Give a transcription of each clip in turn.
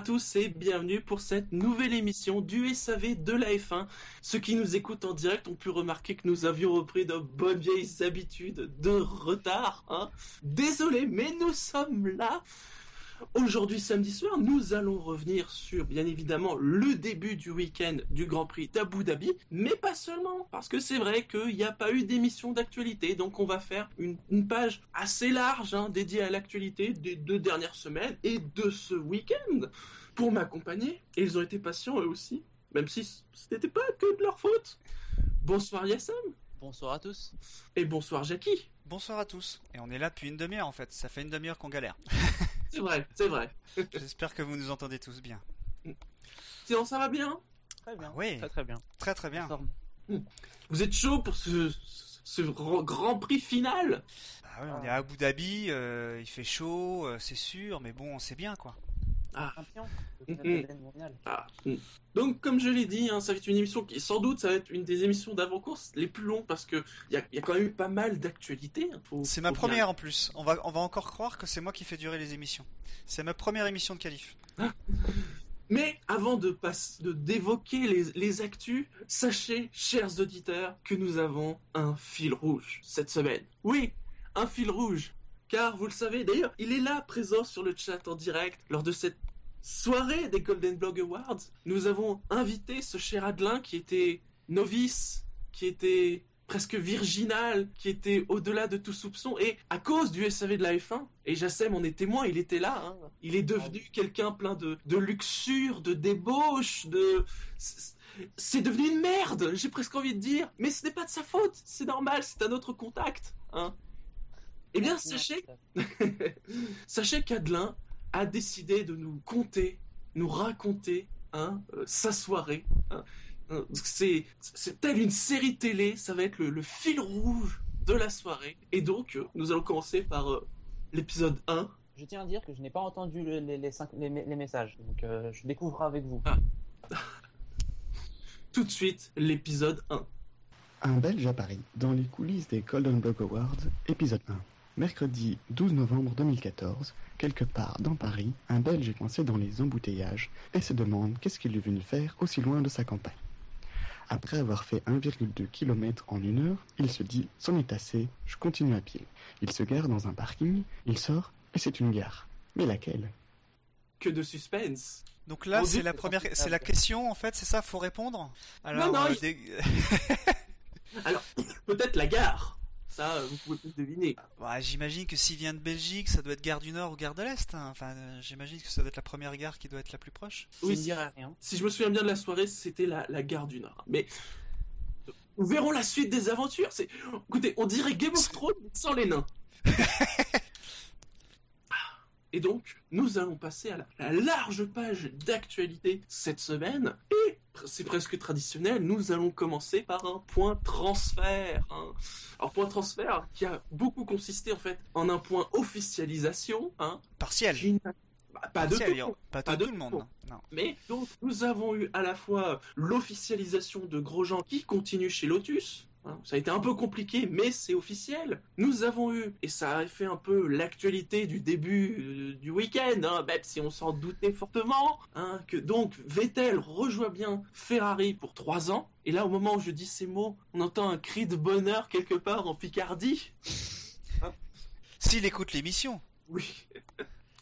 tous et bienvenue pour cette nouvelle émission du SAV de la F1. Ceux qui nous écoutent en direct ont pu remarquer que nous avions repris de bonnes vieilles habitudes de retard. Hein. Désolé, mais nous sommes là. Aujourd'hui, samedi soir, nous allons revenir sur, bien évidemment, le début du week-end du Grand Prix d'Abu Dhabi, mais pas seulement, parce que c'est vrai qu'il n'y a pas eu d'émission d'actualité, donc on va faire une, page assez large hein, dédiée à l'actualité des deux dernières semaines et de ce week-end pour m'accompagner. Et ils ont été patients eux aussi, même si ce n'était pas que de leur faute. Bonsoir Yassam. Bonsoir à tous. Et bonsoir Jackie. Bonsoir à tous. Et on est là depuis une demi-heure en fait. Ça fait une demi-heure qu'on galère. C'est vrai, c'est vrai. J'espère que vous nous entendez tous bien. Sinon, ça va bien? Très bien. Oui. Très très bien. Très très bien. Vous êtes chaud pour ce, ce grand prix final? Ah oui, on est à Abu Dhabi, euh, il fait chaud, euh, c'est sûr, mais bon, c'est bien quoi. Ah. ah. Donc, comme je l'ai dit, hein, ça va être une émission qui, sans doute, ça va être une des émissions d'avant-course les plus longues parce que il y a, y a, quand même eu pas mal d'actualités. Hein, c'est ma première en plus. On va, on va encore croire que c'est moi qui fais durer les émissions. C'est ma première émission de qualif. Mais avant de de d'évoquer les, les actus, sachez, chers auditeurs, que nous avons un fil rouge cette semaine. Oui, un fil rouge car vous le savez d'ailleurs, il est là présent sur le chat en direct lors de cette soirée des Golden Blog Awards. Nous avons invité ce cher Adelin qui était novice, qui était presque virginal, qui était au-delà de tout soupçon, et à cause du SAV de la F1, et Jassem en est témoin, il était là, hein. il est devenu quelqu'un plein de, de luxure, de débauche, de... C'est devenu une merde, j'ai presque envie de dire, mais ce n'est pas de sa faute, c'est normal, c'est un autre contact, hein. Eh bien, sachez, sachez qu'Adelin a décidé de nous conter, nous raconter hein, euh, sa soirée. Hein. Euh, c'est, telle une série télé, ça va être le, fil rouge de la soirée. Et donc, euh, nous allons commencer par l'épisode 1. Je tiens à dire que je n'ai pas entendu les, les, les, messages, donc je découvre avec vous. Ah. Tout de suite, l'épisode 1. Un Belge à Paris, dans les coulisses des Golden Block Awards, épisode 1. Mercredi 12 novembre 2014, quelque part dans Paris, un Belge est coincé dans les embouteillages et se demande qu'est-ce qu'il est venu faire aussi loin de sa campagne. Après avoir fait 1,2 km en une heure, il se dit c'en est assez, je continue à pied. Il se gare dans un parking, il sort et c'est une gare. Mais laquelle? Que de suspense donc là, c'est la première, c'est la question en fait, c'est ça, faut répondre? Alors, non, non, euh, Alors, peut-être la gare. Ça, vous pouvez plus deviner. Bah, j'imagine que s'il vient de Belgique, ça doit être gare du Nord ou gare de l'Est. Hein. Enfin, j'imagine que ça doit être la première gare qui doit être la plus proche. Oui, si, rien. si je me souviens bien de la soirée, c'était la, la gare du Nord. Mais nous verrons la suite des aventures. C'est, écoutez, on dirait Game of Thrones sans les nains. Et donc, nous allons passer à la, large page d'actualité cette semaine. Et c'est presque traditionnel, nous allons commencer par un point transfert. Hein. Alors, point transfert qui a beaucoup consisté en fait en un point officialisation. Hein, Partiel. Bah, pas, de tout, pas, tout le monde. Non. Mais donc, nous avons eu à la fois l'officialisation de Grosjean qui continue chez Lotus, Hein, ça a été un peu compliqué, mais c'est officiel. Nous avons eu, et ça a fait un peu l'actualité du début euh, du week-end, hein, même si on s'en doutait fortement, hein, que donc Vettel rejoint bien Ferrari pour trois ans. Et là, au moment où je dis ces mots, on entend un cri de bonheur quelque part en Picardie. S'il écoute l'émission. Oui.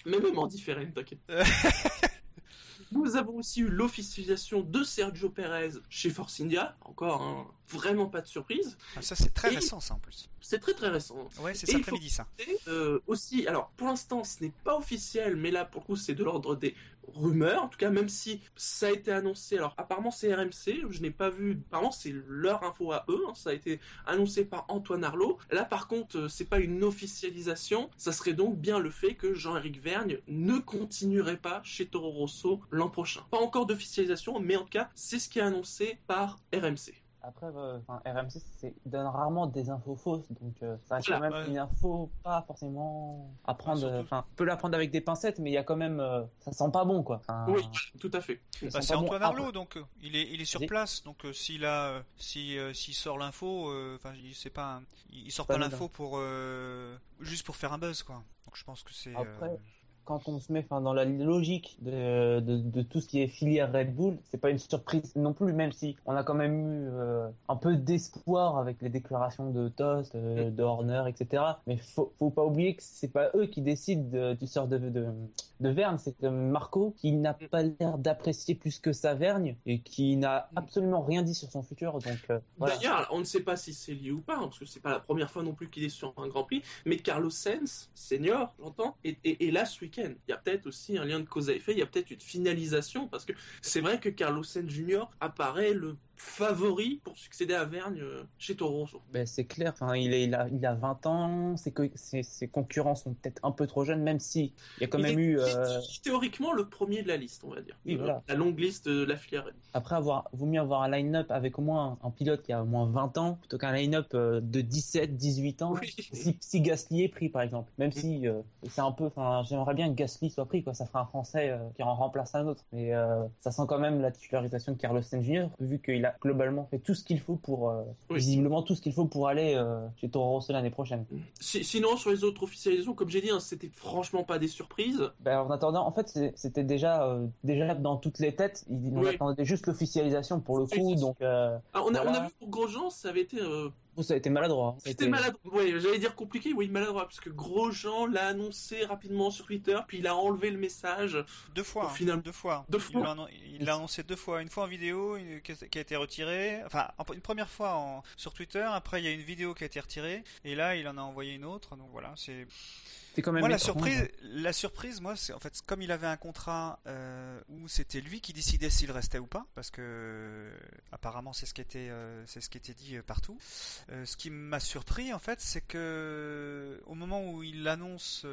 Mais même en différé, t'inquiète. Nous avons aussi eu l'officialisation de Sergio Perez chez Force India. Encore, hein, vraiment pas de surprise. Ah, ça, c'est très récent, ça, en plus. C'est très très récent. Ouais, c'est cet après-midi, ça. Euh, aussi, alors, pour l'instant, ce n'est pas officiel, mais là, pour le coup, c'est de l'ordre des rumeurs. En tout cas, même si ça a été annoncé, alors, apparemment, c'est RMC. Je n'ai pas vu, apparemment, c'est leur info à eux. Hein, ça a été annoncé par Antoine Arlot. Là, par contre, euh, c'est pas une officialisation. Ça serait donc bien le fait que Jean-Éric Vergne ne continuerait pas chez Toro Rosso l'an prochain. Pas encore d'officialisation, mais en tout cas, c'est ce qui est annoncé par RMC. Après, euh, RMC donne rarement des infos fausses, donc euh, ça reste quand même une info pas forcément à prendre. Enfin, peut la prendre avec des pincettes, mais il y a quand même, euh, ça sent pas bon, quoi. oui, tout à fait. Bah, c'est Antoine Arlot, donc il est, il est sur place, donc s'il a, si, s'il sort l'info, enfin, il sait pas, il sort pas, l'info pour juste pour faire un buzz, quoi. Donc je pense que c'est. Quand on se met dans la logique de, de, tout ce qui est filière Red Bull, c'est pas une surprise non plus, même si on a quand même eu euh, un peu d'espoir avec les déclarations de Toast, euh, de Horner, etc. Mais faut, faut pas oublier que c'est pas eux qui décident du sort de, de, de Verne, c'est Marco qui n'a pas l'air d'apprécier plus que sa Vergne et qui n'a absolument rien dit sur son futur. Donc euh, D'ailleurs, on ne sait pas si c'est lié ou pas, hein, parce que c'est pas la première fois non plus qu'il est sur un Grand Prix, mais Carlos Sainz, senior, j'entends, et, là ce week-end, il y a peut-être aussi un lien de cause à effet, il y a peut-être une finalisation, parce que c'est vrai que Carlos Sainz Junior apparaît le favori pour succéder à Vergne euh, chez Toro. Ben, c'est clair, enfin, il, est, il, a, il a 20 ans, ses, ses, ses concurrents sont peut-être un peu trop jeunes, même si il y a quand même eu. Euh... Théoriquement, le premier de la liste, on va dire. Oui, voilà. La longue liste de la filière. Après avoir, vaut mieux avoir un line-up avec au moins un, pilote qui a au moins 20 ans plutôt qu'un line-up euh, de 17, 18 ans. Si, si, Gasly est pris, par exemple. Même si euh, c'est un peu, enfin, j'aimerais bien que Gasly soit pris, quoi. Ça ferait un Français qui en remplace un autre. Mais ça sent quand même la titularisation de Carlos Sainz Jr. vu qu'il a globalement fait tout ce qu'il faut pour euh, visiblement tout ce qu'il faut pour aller euh, chez Toro Rosso l'année prochaine. sinon sur les autres officialisations, comme j'ai dit, hein, c'était franchement pas des surprises. Ben, en attendant, en fait, c'était déjà euh, déjà dans toutes les têtes. On attendait juste l'officialisation pour le coup, donc. Ah, on, a, on a vu pour Grosjean, ça avait été ça a été maladroit. C'était maladroit. Oui, j'allais dire compliqué, oui, maladroit, parce que Grosjean l'a annoncé rapidement sur Twitter, puis il a enlevé le message. Deux fois. Hein. Deux fois. Deux fois. Il l'a annoncé deux fois. Une fois en vidéo, qui a été retirée. Enfin, une première fois en... sur Twitter. Après, il y a une vidéo qui a été retirée. Et là, il en a envoyé une autre. Donc voilà, c'est moi, la surprise, la surprise, moi, c'est en fait comme il avait un contrat euh, où c'était lui qui décidait s'il restait ou pas, parce que apparemment c'est ce qui était, euh, c'est ce qui était dit euh, partout. ce qui m'a surpris en fait, c'est que au moment où il annonce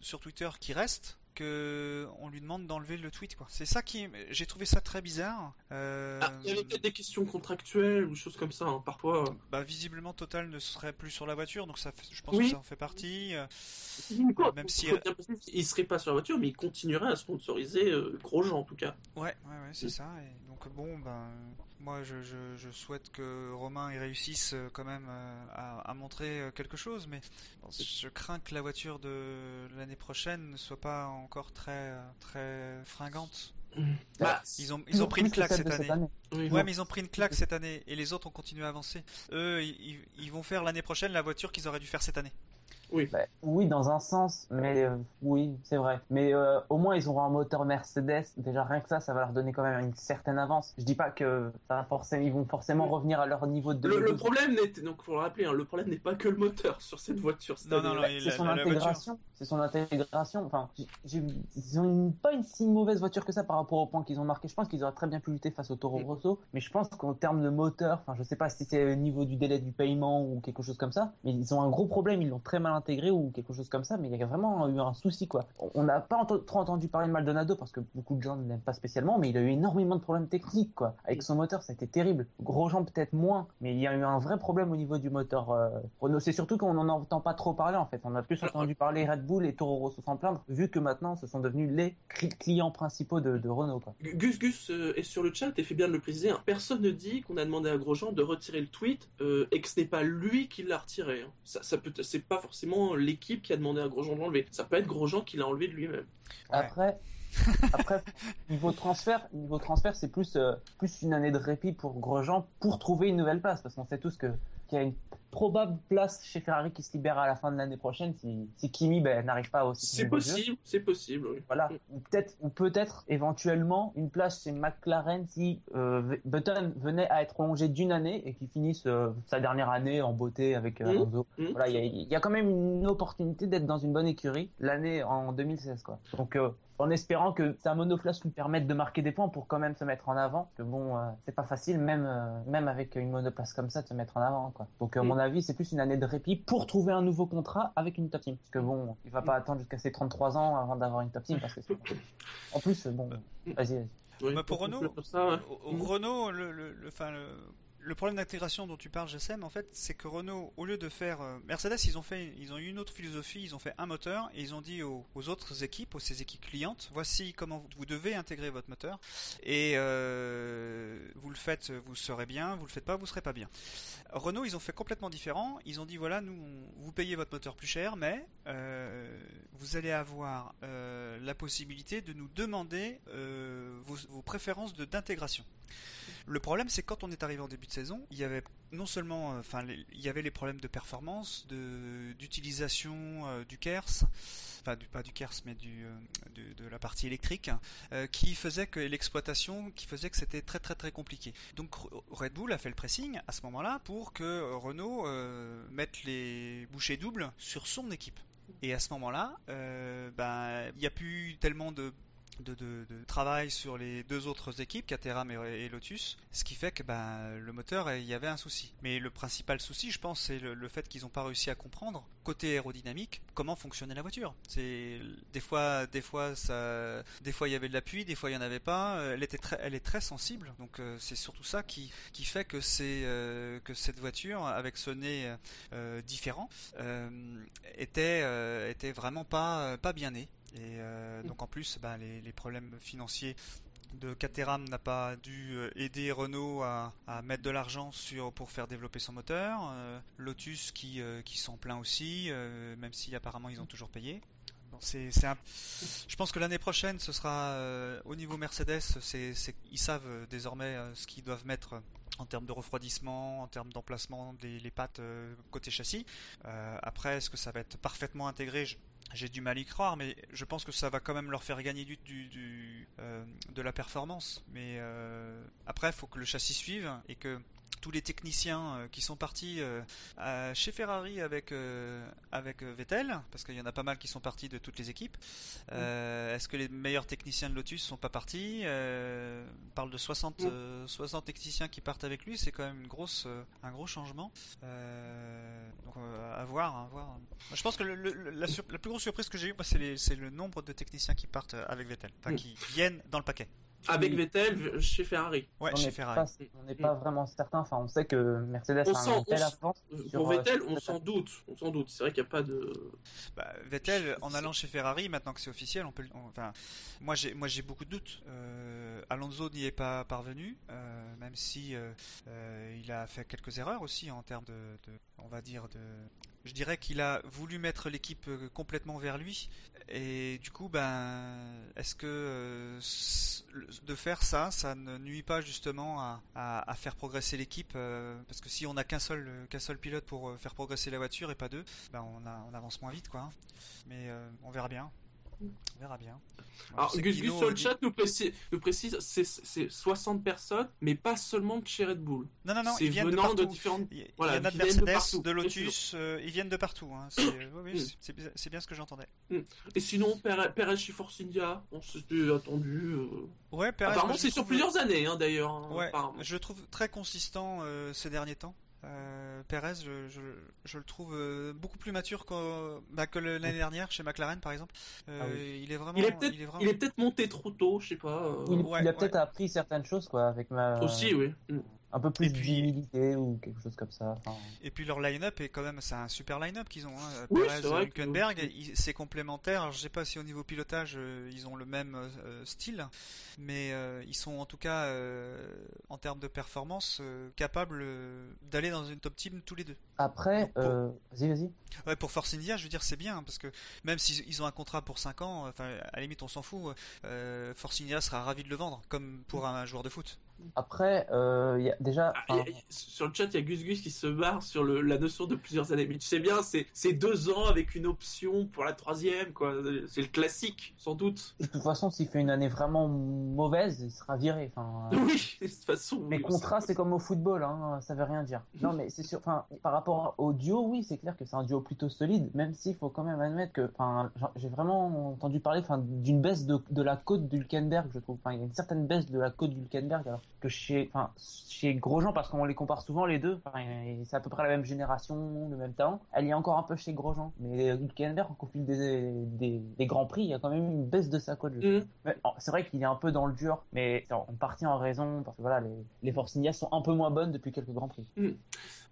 sur Twitter qu'il reste, que on lui demande d'enlever le tweet quoi. C'est ça qui j'ai trouvé ça très bizarre. Euh... Ah, il y avait peut-être des questions contractuelles ou choses comme ça hein, parfois. Bah visiblement Total ne serait plus sur la voiture donc ça je pense que ça en fait partie. Euh, même si il serait pas sur la voiture mais il continuerait à sponsoriser euh, Grosjean en tout cas. Ouais ouais ouais c'est ça et donc bon ben moi, je, je, souhaite que Romain y réussisse euh, quand même euh, à, à montrer euh, quelque chose, mais je crains que la voiture de l'année prochaine ne soit pas encore très très fringante. Bah, ils ont ils ont pris une claque cette année. ouais, mais ils ont pris une claque cette année et les autres ont continué à avancer. Eux, ils, ils vont faire l'année prochaine la voiture qu'ils auraient dû faire cette année. Oui. Bah, oui, dans un sens, mais euh, oui, c'est vrai. Mais euh, au moins, ils auront un moteur Mercedes. Déjà, rien que ça, ça va leur donner quand même une certaine avance. Je dis pas que ça forcément, ils vont forcément revenir à leur niveau de. Le, le problème n'est, donc faut le rappeler, hein, le problème n'est pas que le moteur sur cette voiture. Non, non, non, c'est son intégration. C'est son intégration. Enfin, ils ont pas une si mauvaise voiture que ça par rapport au point qu'ils ont marqué. Je pense qu'ils auraient très bien pu lutter face au Toro mm. Rosso, mais je pense qu'en termes de moteur, enfin, je sais pas si c'est au niveau du délai du paiement ou quelque chose comme ça, mais ils ont un gros problème. Ils l'ont très mal intégré ou quelque chose comme ça, mais il y a vraiment eu un souci quoi. On n'a pas trop entendu parler de Maldonado parce que beaucoup de gens ne l'aiment pas spécialement, mais il a eu énormément de problèmes techniques quoi. Avec son moteur, ça a été terrible. Grosjean peut-être moins, mais il y a eu un vrai problème au niveau du moteur euh, Renault. C'est surtout qu'on n'en entend pas trop parler en fait. On a plus entendu parler Red Bull et Toro Rosso s'en plaindre, vu que maintenant ce sont devenus les clients principaux de, Renault. Gus Gus euh, est sur le chat et fait bien de le préciser. Hein. Personne ne dit qu'on a demandé à Grosjean de retirer le tweet euh, et que ce n'est pas lui qui l'a retiré. Hein. Ça, ça peut, c'est pas forcément l'équipe qui a demandé à Grosjean de l'enlever. Ça peut être Grosjean qui l'a enlevé de lui-même. Après, après niveau transfert, niveau transfert, c'est plus euh, plus une année de répit pour Grosjean pour trouver une nouvelle place parce qu'on sait tous que qu'il y a une probable place chez Ferrari qui se libère à la fin de l'année prochaine si, si Kimi ben, n'arrive pas aussi. C'est possible, c'est possible. Oui. Voilà, ou peut-être ou peut-être éventuellement une place chez McLaren si euh, Button venait à être prolongé d'une année et qu'il finisse euh, sa dernière année en beauté avec euh, mmh. Alonso. Mmh. Voilà, il y, y, a quand même une opportunité d'être dans une bonne écurie l'année en 2016 quoi. Donc euh, en espérant que sa monoplace lui permette de marquer des points pour quand même se mettre en avant. Que bon, c'est pas facile, même même avec une monoplace comme ça, de se mettre en avant. Quoi. Donc, à mon mm. Avis, c'est plus une année de répit pour trouver un nouveau contrat avec une top team. Parce que bon, il va pas attendre jusqu'à ses 33 ans avant d'avoir une top team. Parce que en plus, bon, vas-y. Vas pour Renault, au, Renault, le, le, le, le problème d'intégration dont tu parles, GSM, en fait, c'est que Renault, au lieu de faire euh, Mercedes, ils ont fait, ils ont eu une autre philosophie. Ils ont fait un moteur et ils ont dit aux, autres équipes, aux ces équipes clientes, voici comment vous devez intégrer votre moteur et euh, vous le faites, vous serez bien. Vous le faites pas, vous serez pas bien. Renault, ils ont fait complètement différent. Ils ont dit voilà, nous, vous payez votre moteur plus cher, mais euh, vous allez avoir la possibilité de nous demander vos, vos préférences d'intégration. Le problème, c'est quand on est arrivé en début de saison, il y avait non seulement, euh, enfin, il y avait les problèmes de performance, d'utilisation euh, du KERS, enfin, pas du KERS, mais du, euh, de, la partie électrique, qui faisait que l'exploitation, qui faisait que c'était très très très compliqué. Donc Red Bull a fait le pressing à ce moment-là pour que Renault mette les bouchées doubles sur son équipe. Et à ce moment-là, ben, il n'y a plus tellement de de, travail sur les deux autres équipes, Caterham et, Lotus, ce qui fait que ben, le moteur, il y avait un souci. Mais le principal souci, je pense, c'est le, fait qu'ils n'ont pas réussi à comprendre, côté aérodynamique, comment fonctionnait la voiture. C'est des fois, des fois, ça, des fois il y avait de l'appui, des fois il y en avait pas. Elle était très, elle est très sensible, donc euh, c'est surtout ça qui, qui fait que c'est euh, que cette voiture, avec ce nez euh, différent, était était vraiment pas pas bien née. Et euh, donc en plus, ben, les, problèmes financiers de Caterham n'a pas dû euh, aider Renault à, mettre de l'argent sur pour faire développer son moteur. Euh, Lotus qui, qui s'en plaint aussi, même si apparemment ils ont toujours payé. C'est, Je pense que l'année prochaine, ce sera au niveau Mercedes, c'est, ils savent désormais ce qu'ils doivent mettre en termes de refroidissement, en termes d'emplacement des les pattes côté châssis. après, est-ce que ça va être parfaitement intégré? J'ai du mal à y croire, mais je pense que ça va quand même leur faire gagner du, euh, de la performance. Mais euh, après, il faut que le châssis suive et que tous les techniciens euh, qui sont partis euh, chez Ferrari avec euh, avec Vettel, parce qu'il y en a pas mal qui sont partis de toutes les équipes. Est-ce que les meilleurs techniciens de Lotus sont pas partis On parle de 60 60 techniciens qui partent avec lui, c'est quand même une grosse un gros changement. donc à voir, à voir. Je pense que la, plus grosse surprise que j'ai eue, c'est le nombre de techniciens qui partent avec Vettel, enfin qui viennent dans le paquet. Avec Vettel chez Ferrari. Ouais, on chez Ferrari. on n'est pas vraiment certain. Enfin, on sait que Mercedes a un tel avance. Pour euh, Vettel, on s'en doute. On s'en doute. C'est vrai qu'il n'y a pas de. Bah, Vettel, en allant chez Ferrari, maintenant que c'est officiel, on peut. Enfin, moi, j'ai, moi, j'ai beaucoup de doutes. Euh, Alonso n'y est pas parvenu, euh, même si il a fait quelques erreurs aussi en termes de, de on va dire de je dirais qu'il a voulu mettre l'équipe euh, complètement vers lui et du coup ben est-ce que euh, de faire ça ça ne nuit pas justement à, faire progresser l'équipe euh, parce que si on n'a qu'un seul pilote pour faire progresser la voiture et pas deux ben on, on avance moins vite quoi hein. mais on verra bien on verra bien. Alors, Gus Gus sur le chat nous précise, nous précise c'est 60 personnes, mais pas seulement de chez Red Bull. Non, non, non, ils viennent de, partout. différentes. Il y, voilà, en a de Mercedes, de, Lotus, euh, ils viennent de partout. Hein. C'est bien ce que j'entendais. Mm. Et sinon, Perez chez Force India, on s'était attendu. Euh... Ouais, Perez. Apparemment, c'est sur plusieurs années, hein, d'ailleurs. Hein, ouais, je le trouve très consistant euh, ces derniers temps. Euh, Perez, je, le trouve euh, beaucoup plus mature que, bah, que l'année dernière chez McLaren par exemple. Euh, ah il est vraiment. Il est peut-être monté trop tôt, je sais pas. Il, a peut-être appris certaines choses quoi avec ma. Aussi, oui. Un peu plus d'humilité ou quelque chose comme ça. Et puis leur line-up est quand même, c'est un super line-up qu'ils ont. Hein. Perez, Hülkenberg, c'est complémentaire. Alors, je sais pas si au niveau pilotage euh, ils ont le même euh, style, mais euh, ils sont en tout cas en termes de performance capables d'aller dans une top team tous les deux. Après, vas-y, vas-y. Ouais, pour Force India, je veux dire, c'est bien parce que même s'ils ont un contrat pour 5 ans, enfin, à la limite, on s'en fout. Force India sera ravi de le vendre, comme pour un joueur de foot. Après, euh, y a déjà. Ah, sur le chat, il y a Gus Gus qui se barre sur le, la notion de plusieurs années. Mais tu sais bien, c'est deux ans avec une option pour la troisième, quoi. C'est le classique, sans doute. De toute façon, s'il fait une année vraiment mauvaise, il sera viré. Enfin, oui, de toute façon. Mais contrat, c'est comme au football, hein, ça veut rien dire. Non, mais c'est sûr. Enfin, par rapport au duo, oui, c'est clair que c'est un duo plutôt solide, même s'il faut quand même admettre que, enfin, j'ai vraiment entendu parler, enfin, d'une baisse de, de la côte d'Hulkenberg, je trouve. Enfin, il y a une certaine baisse de la côte d'Hulkenberg, alors que chez, enfin, chez Grosjean, parce qu'on les compare souvent les deux, c'est à peu près la même génération, le même talent. Elle y est encore un peu chez Grosjean, mais Hülkenberg, au fil des, des, des, grands prix, il y a quand même une baisse de sa cote. Mm. C'est vrai qu'il est un peu dans le dur, mais en partie en raison parce que voilà, les, les Force sont un peu moins bonnes depuis quelques grands prix. Mm.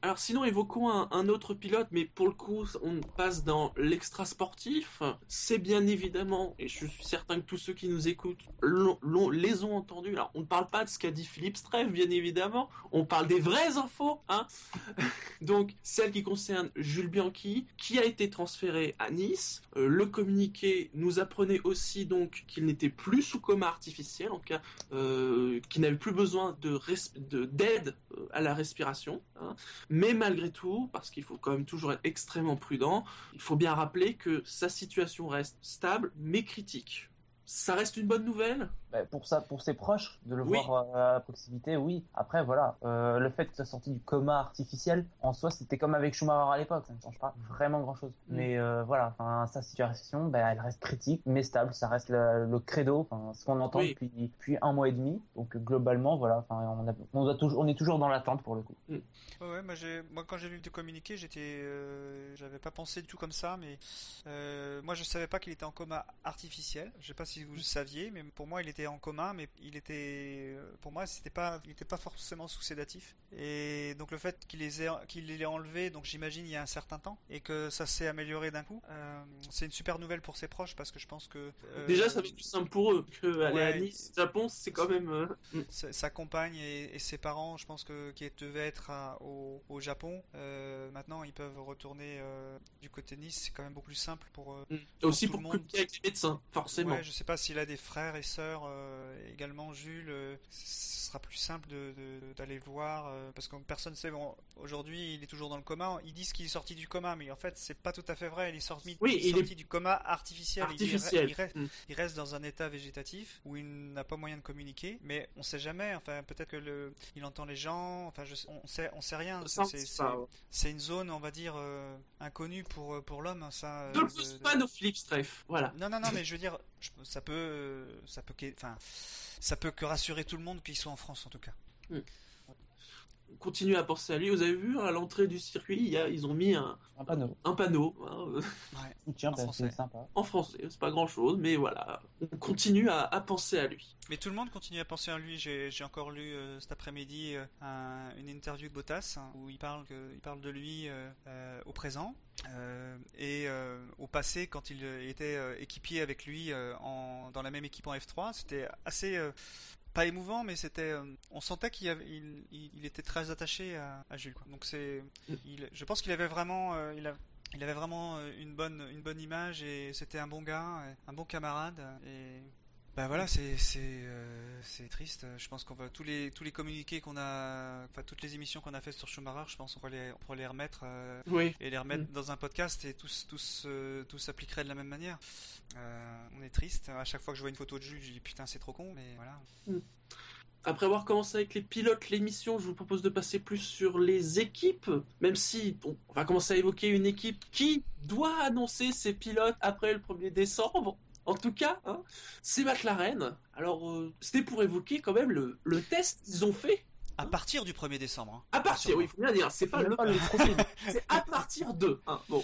Alors sinon, évoquons un, autre pilote, mais pour le coup, on passe dans l'extra sportif. C'est bien évidemment, et je suis certain que tous ceux qui nous écoutent les ont entendus. Alors, on ne parle pas de ce qu'a dit Philippe Streff, bien évidemment. On parle des vraies infos, hein. Donc, celle qui concerne Jules Bianchi, qui a été transféré à Nice. Euh, le communiqué nous apprenait aussi donc qu'il n'était plus sous coma artificiel, en cas, euh, qu'il n'avait plus besoin de d'aide euh, à la respiration. Hein. Mais malgré tout, parce qu'il faut quand même toujours être extrêmement prudent, il faut bien rappeler que sa situation reste stable mais critique. Ça reste une bonne nouvelle? Bah, pour ça, pour ses proches, de le voir euh, à proximité, oui. Après, voilà, euh, le fait que soit sorti du coma artificiel, en soi, c'était comme avec Schumacher à l'époque, ça ne change pas vraiment grand-chose. Mm. Mais euh, voilà, sa situation, bah, elle reste critique, mais stable. Ça reste le, credo, ce qu'on entend depuis, depuis, un mois et demi. Donc globalement, voilà, on, on, toujours, on est toujours dans l'attente pour le coup. Mm. Ouais, moi, moi, quand j'ai lu le communiqué, j'étais, j'avais pas pensé du tout comme ça, mais moi, je savais pas qu'il était en coma artificiel. Je sais pas si vous le saviez, mais pour moi, il était en commun, mais il était, pour moi, c'était pas, il n'était pas forcément sous sédatif. Et donc le fait qu'il les ait, qu'il les ait enlevés, donc j'imagine il y a un certain temps, et que ça s'est amélioré d'un coup, euh, c'est une super nouvelle pour ses proches parce que je pense que euh, déjà ça va être plus simple pour eux que aller à Nice, Japon, c'est quand même euh, mm. sa compagne et, ses parents, je pense que qui devaient être au, au, Japon, maintenant ils peuvent retourner du côté Nice, c'est quand même beaucoup plus simple pour, mm. aussi pour communiquer avec les médecins, forcément. Ouais, je sais pas s'il a des frères et sœurs euh, également Jules, euh, ce sera plus simple d'aller voir euh, parce que personne sait. Bon, aujourd'hui, il est toujours dans le coma. Ils disent qu'il est sorti du coma, mais en fait, c'est pas tout à fait vrai. Il est sorti, oui, il, est sorti du coma artificiel. artificiel. Mm. Il, reste, dans un état végétatif où il n'a pas moyen de communiquer, mais on sait jamais. Enfin, peut-être que le, il entend les gens. Enfin, je, on sait, on sait rien. C'est une zone, on va dire, inconnue pour pour l'homme. Ça. Ne pas nos Philippe Streff. Voilà. Non, non, non, mais je veux dire, ça peut, ça peut, enfin, ça peut que rassurer tout le monde qu'ils soient en France en tout cas. Hmm. Continue à penser à lui. Vous avez vu à l'entrée du circuit, il y a, ils ont mis un, un panneau. Un panneau. Hein. Tiens, en, bah, français. Sympa. en français. C'est pas grand chose, mais voilà. On continue à, penser à lui. Mais tout le monde continue à penser à lui. J'ai encore lu euh, cet après-midi euh, une interview de Bottas hein, où il parle, que, il parle de lui euh, au présent. et au passé, quand il était équipier avec lui en, dans la même équipe en F3, c'était assez pas émouvant, mais c'était, euh, on sentait qu'il il, était très attaché à, Jules. Quoi. Donc c'est, je pense qu'il avait vraiment, euh, il avait vraiment euh, une bonne, une bonne image et c'était un bon gars, un bon camarade. Et ben voilà, c'est c'est c'est triste. Je pense qu'on va tous les tous les communiqués qu'on a, enfin toutes les émissions qu'on a faites sur Schumacher, je pense qu'on pourrait les on les remettre et les remettre mm. dans un podcast et tous tous tous s'appliqueraient de la même manière. Euh, on est triste. À chaque fois que je vois une photo de Jules, je dis putain, c'est trop con, mais voilà. Hmm. Après avoir commencé avec les pilotes, l'émission, je vous propose de passer plus sur les équipes, même si on va commencer à évoquer une équipe qui doit annoncer ses pilotes après le 1er décembre. En tout cas, hein, c'est McLaren. Alors, euh, c'était pour évoquer quand même le, le test qu'ils ont fait à partir du 1er décembre. Hein. À partir, oui, il faut bien dire, c'est pas le, c'est à partir de. Hein, bon.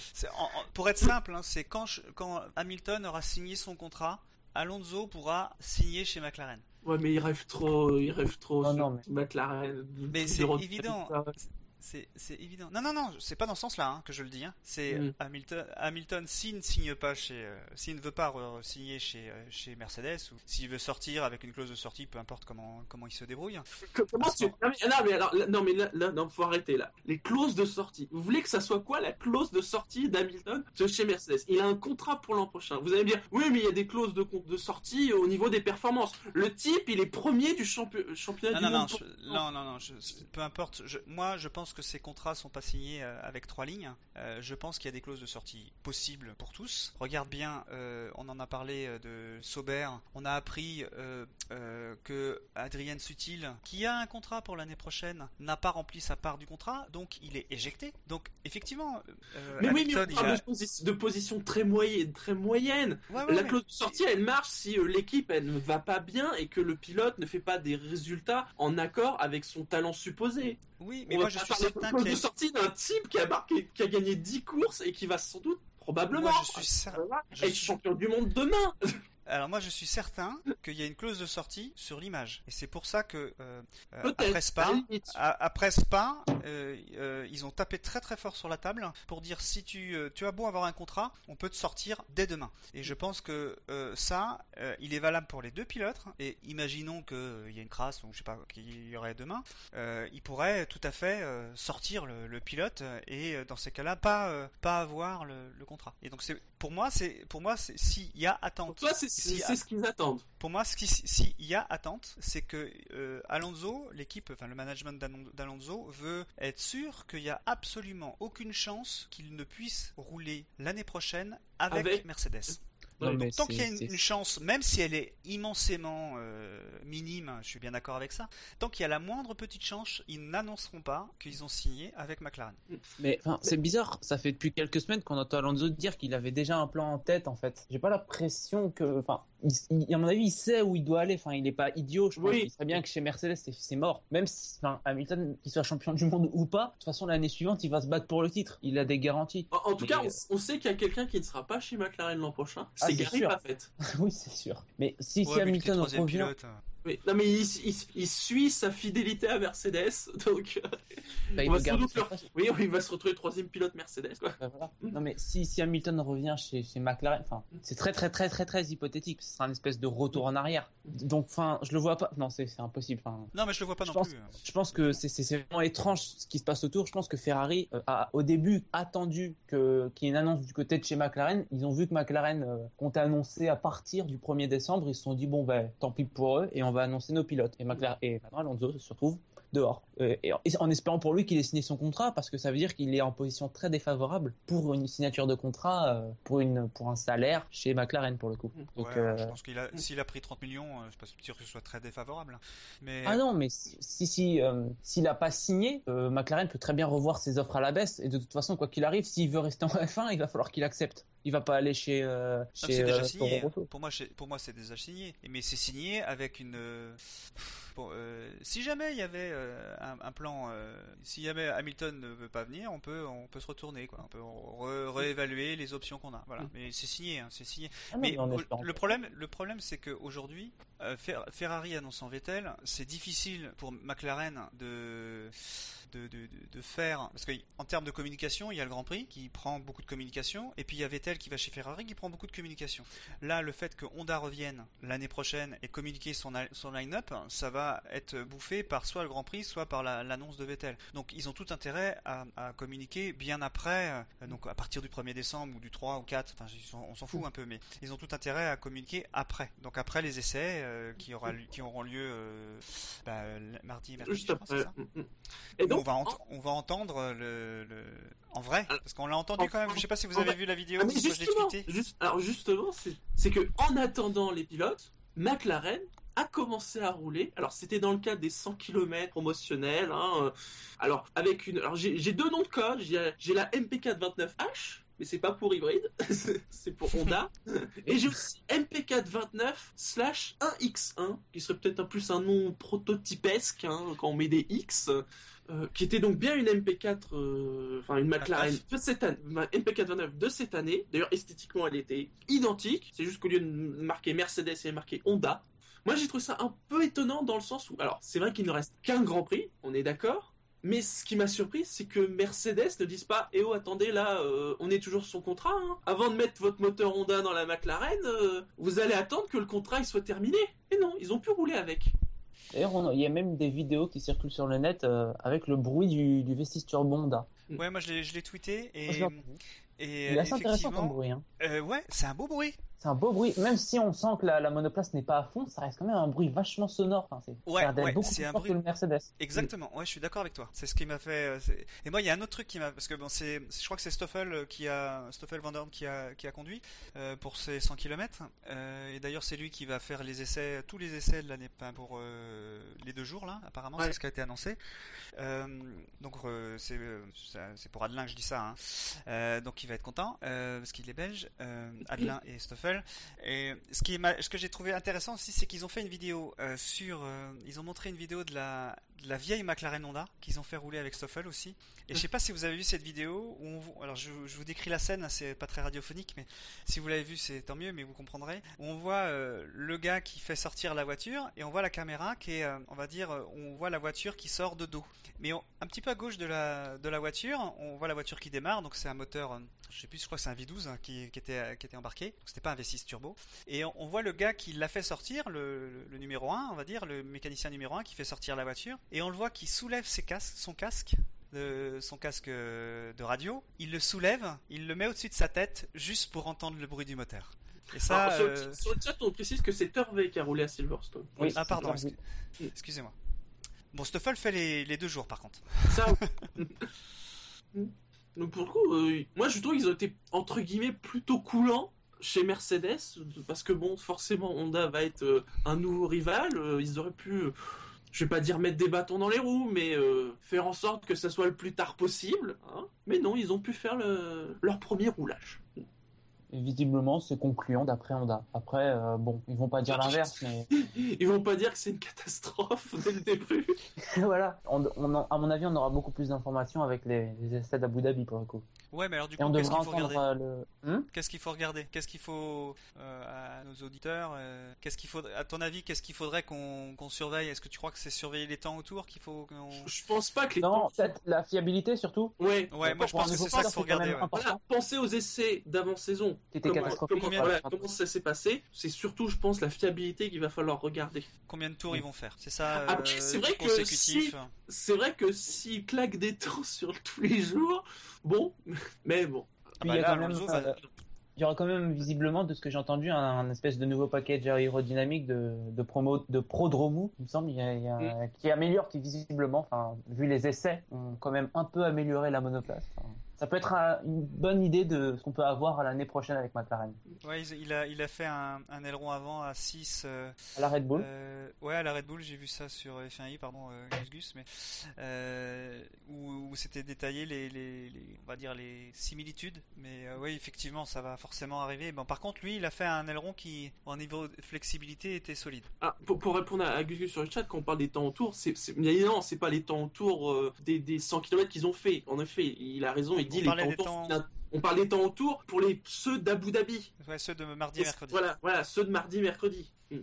pour être simple, hein, c'est quand, quand Hamilton aura signé son contrat, Alonso pourra signer chez McLaren. Ouais, mais il rêve trop, il rêve trop non, mais... McLaren. Mais c'est évident c'est évident. Non, non, non, c'est pas dans ce sens-là hein, que je le dis. Hein. C'est mm. Hamilton, Hamilton s'il ne signe pas chez, euh, s'il ne veut pas signer chez euh, chez Mercedes ou s'il veut sortir avec une clause de sortie, peu importe comment comment il se débrouille. Comment tu... non, mais, alors, non mais là, là, non, faut arrêter là. Les clauses de sortie. Vous voulez que ça soit quoi la clause de sortie d'Hamilton de chez Mercedes? Il a un contrat pour l'an prochain. Vous allez me dire, oui, mais il y a des clauses de de sortie au niveau des performances. Le type, il est premier du championnat non, du non, monde. Non, non, non, peu importe. moi, je pense pense que ces contrats sont pas signés avec trois lignes. je pense qu'il y a des clauses de sortie possibles pour tous. Regarde bien, on en a parlé de Sauber. On a appris que Adrien Sutil, qui a un contrat pour l'année prochaine, n'a pas rempli sa part du contrat, donc il est éjecté. Donc effectivement, mais oui, mais on parle de, position très moyenne, très moyenne. la clause de sortie, elle marche si l'équipe elle ne va pas bien et que le pilote ne fait pas des résultats en accord avec son talent supposé. Oui, mais moi je suis certain qu'il y a sortie d'un type qui a marqué, qui a gagné 10 courses et qui va sans doute probablement je suis être champion du monde demain. Alors moi je suis certain qu'il y a une clause de sortie sur l'image et c'est pour ça que euh, euh après Spa, après Spa, euh, euh, ils ont tapé très très fort sur la table pour dire si tu tu as beau avoir un contrat, on peut te sortir dès demain. Et je pense que ça, il est valable pour les deux pilotes. Et imaginons qu'il y a une crasse ou je sais pas qu'il y aurait demain, il pourrait tout à fait sortir le, le, pilote et dans ces cas-là pas pas avoir le, le contrat. Et donc c'est pour moi c'est pour moi s'il y a attente. Pour toi c'est c'est ce qu'ils attendent. Pour moi, s'il y a attente, c'est que euh, Alonso, l'équipe, enfin le management d'Alonso veut être sûr qu'il n'y a absolument aucune chance qu'il ne puisse rouler l'année prochaine avec Mercedes tant qu'il y a une, chance, même si elle est immensément euh, minime, je suis bien d'accord avec ça, tant qu'il y a la moindre petite chance, ils n'annonceront pas qu'ils ont signé avec McLaren. Mais c'est bizarre, ça fait depuis quelques semaines qu'on entend Alonso dire qu'il avait déjà un plan en tête en fait. J'ai pas l'impression que, enfin, à mon avis, il sait où il doit aller. Enfin, il n'est pas idiot. Je pense oui. qu'il sait bien que chez Mercedes, c'est mort. Même si, enfin, Hamilton, qu'il soit champion du monde ou pas, de toute façon, l'année suivante, il va se battre pour le titre. Il a des garanties. En, tout cas, on, sait qu'il y a quelqu'un qui ne sera pas chez McLaren l'an prochain. Ah, c'est Gary fait. oui, c'est sûr. Mais si, si Hamilton revient, pilote. Hein non, mais il, suit sa fidélité à Mercedes, donc bah, il, va oui, il va se retrouver troisième pilote Mercedes. Quoi. Bah, non, mais si, si Hamilton revient chez, chez McLaren, enfin, c'est très très très très très hypothétique. Ce sera une espèce de retour en arrière. Donc, enfin, je le vois pas. Non, c'est impossible. non, mais je le vois pas non pense, plus. Je pense que c'est vraiment étrange ce qui se passe autour. Je pense que Ferrari euh, a au début attendu qu'il y ait une annonce du côté de chez McLaren. Ils ont vu que McLaren euh, comptait annoncer à partir du 1er décembre. Ils se sont dit bon ben tant pis pour eux et on va annoncer nos pilotes. Et McLaren et Alonso se retrouve dehors. Euh, et en espérant pour lui qu'il ait signé son contrat, parce que ça veut dire qu'il est en position très défavorable pour une signature de contrat, euh, pour, une, pour un salaire chez McLaren pour le coup. Donc, euh, Je pense qu'il a, s'il a pris 30 millions, je suis pas sûr que ce soit très défavorable. Mais... Ah non, mais si, si, s'il n'a pas signé, McLaren peut très bien revoir ses offres à la baisse. Et de toute façon, quoi qu'il arrive, s'il veut rester en F1, il va falloir qu'il accepte. Il va pas aller chez. chez déjà signé. Pour moi, pour moi, c'est déjà signé. Mais c'est signé avec une. Bon, si jamais il y avait un, plan. Euh, si jamais Hamilton ne veut pas venir, on peut, on peut se retourner, quoi. On peut réévaluer les options qu'on a. Voilà. Mm. Mais c'est signé, hein, c'est signé. Ah mais le problème, le problème, c'est qu'aujourd'hui, euh, Ferrari annonçant Vettel, c'est difficile pour McLaren de de, de, de faire parce qu'en termes de communication, il y a le Grand Prix qui prend beaucoup de communication et puis il y a Vettel qui va chez Ferrari qui prend beaucoup de communication. Là, le fait que Honda revienne l'année prochaine et communiquer son, son line-up, ça va être bouffé par soit le Grand Prix, soit par l'annonce de Vettel. Donc ils ont tout intérêt à, à communiquer bien après, euh, donc à partir du 1er décembre ou du 3 ou 4, enfin on s'en fout un peu, mais ils ont tout intérêt à communiquer après. Donc après les essais euh, qui, aura, qui auront lieu euh, bah, mardi mercredi. Juste après. Ça et donc on va, on va entendre le, le... en vrai, ah. parce qu'on l'a entendu quand même. Je sais pas si vous avez vu la vidéo. Ah, justement, juste, alors justement, c'est que en attendant les pilotes, McLaren a commencé à rouler. Alors c'était dans le cadre des 100 km promotionnels. Hein. Alors avec une, alors j'ai deux noms de code. J'ai la MP429H mais c'est pas pour hybride, c'est pour Honda. Et j'ai aussi MP429 slash 1X1, qui serait peut-être un plus un nom prototypesque hein, quand on met des X. Euh, qui était donc bien une MP4, euh, enfin une McLaren de cette année, MP429 de cette année. D'ailleurs, esthétiquement, elle était identique. C'est juste qu'au lieu de marquer Mercedes, elle est marqué Honda. Moi, j'ai trouvé ça un peu étonnant dans le sens où, alors, c'est vrai qu'il ne reste qu'un Grand Prix, on est d'accord. Mais ce qui m'a surpris, c'est que Mercedes ne dise pas Eh oh, attendez, là, euh, on est toujours son contrat. Hein. Avant de mettre votre moteur Honda dans la McLaren, vous allez attendre que le contrat il soit terminé. Et non, ils ont pu rouler avec. D'ailleurs, il y a même des vidéos qui circulent sur le net euh, avec le bruit du, du Honda. Ouais, moi je l'ai tweeté et. et il est assez intéressant comme bruit. Hein. Euh, ouais, c'est un beau bruit. C'est un beau bruit. Même si on sent que la, monoplace n'est pas à fond, ça reste quand même un bruit vachement sonore. Enfin, c'est ouais, ouais, beaucoup plus un bruit... que le Mercedes. Exactement. Ouais, je suis d'accord avec toi. C'est ce qui m'a fait. Euh, et moi, il y a un autre truc qui m'a, parce que bon, c'est, je crois que c'est Stoffel qui a, Stoffel Van qui a, qui a conduit euh, pour ses 100 km. Euh, et d'ailleurs, c'est lui qui va faire les essais, tous les essais de l'année, pour euh, les deux jours là. Apparemment, c'est ce qui a été annoncé. Euh, donc c'est, c'est pour Adelin que je dis ça. Hein. donc il va être content parce qu'il est belge, Adelin et Stoffel. Et ce, que j'ai trouvé intéressant aussi, c'est qu'ils ont fait une vidéo euh, sur. Euh, ils ont montré une vidéo de la, la vieille McLaren Honda qu'ils ont fait rouler avec Stoffel aussi. Et je sais pas si vous avez vu cette vidéo où on, alors je, vous décris la scène, hein, c'est pas très radiophonique, mais si vous l'avez vu, c'est tant mieux, mais vous comprendrez. Où on voit euh, le gars qui fait sortir la voiture et on voit la caméra qui est, on va dire, on voit la voiture qui sort de dos. Mais un petit peu à gauche de la de la voiture, on voit la voiture qui démarre, donc c'est un moteur, je sais plus, je crois que c'est un V12 hein, qui, était qui était embarqué. C'était pas un V6 turbo. Et on, voit le gars qui l'a fait sortir, le, numéro 1, on va dire, le mécanicien numéro 1 qui fait sortir la voiture. Et on le voit qui soulève ses casques, son casque. De, son casque de radio, il le soulève, il le met au-dessus de sa tête juste pour entendre le bruit du moteur. Et ça, euh, sur, le chat, on précise que c'est Hervé qui a roulé à Silverstone. Oui, ah pardon, excusez-moi. Bon, Stoffel fait les, les, deux jours par contre. Ça. Donc pour le coup, euh, moi je trouve qu'ils ont été entre guillemets plutôt coulants chez Mercedes, parce que bon, forcément, Honda va être euh, un nouveau rival. Euh, ils auraient pu, euh, je vais pas dire mettre des bâtons dans les roues, mais faire en sorte que ça soit le plus tard possible. Hein. Mais non, ils ont pu faire leur premier roulage visiblement, c'est concluant d'après Honda. Après, euh, bon, ils vont pas dire l'inverse, mais... Ils vont pas dire que c'est une catastrophe dès le début. voilà. On, à mon avis, on aura beaucoup plus d'informations avec les, essais d'Abu Dhabi, pour le coup. Ouais, mais alors du coup, qu'est-ce qu'il faut regarder euh, hmm Qu'est-ce qu'il faut regarder Qu'est-ce qu'il faut, euh, à nos auditeurs, qu'est-ce qu'il faut, à ton avis, qu'est-ce qu'il faudrait qu'on surveille Est-ce que tu crois que c'est surveiller les temps autour qu'il faut Je pense pas que les non, peut-être la fiabilité surtout. Ouais, ouais moi je pense que c'est ça qu'il faut regarder. pensez aux essais d'avant-saison comment, ça s'est passé C'est surtout, je pense, la fiabilité qu'il va falloir regarder. Combien de tours ils vont faire C'est ça Après, euh, c'est vrai que si, c'est vrai que s'ils claquent des temps sur tous les jours, bon, mais bon. il, y a quand même, euh, il y aura quand même visiblement, de ce que j'ai entendu, un, espèce de nouveau package aérodynamique de, de promo de Prodromo, il me semble, mm. qui améliore, qui visiblement, enfin, vu les essais, ont quand même un peu amélioré la monoplace ça peut être une bonne idée de ce qu'on peut avoir l'année prochaine avec McLaren. Ouais, il a, il a fait un, un aileron avant à 6. Euh, à la Red Bull euh, Ouais, à la Red Bull, j'ai vu ça sur F1i, pardon, euh, Gus Gus, mais euh, où, où c'était détaillé les, les, les, on va dire les similitudes. Mais oui, effectivement, ça va forcément arriver. Bon, par contre, lui, il a fait un aileron qui, en niveau de flexibilité, était solide. Ah, pour, pour répondre à, Gus Gus sur le chat, quand on parle des temps autour, c'est, non, c'est pas les temps autour des, des 100 km qu'ils ont fait. En effet, il a raison on les temps, On parle des temps autour pour les ceux d'Abu Dhabi. Ouais, ceux de mardi et mercredi. Voilà, voilà, ceux de mardi mercredi. Hmm.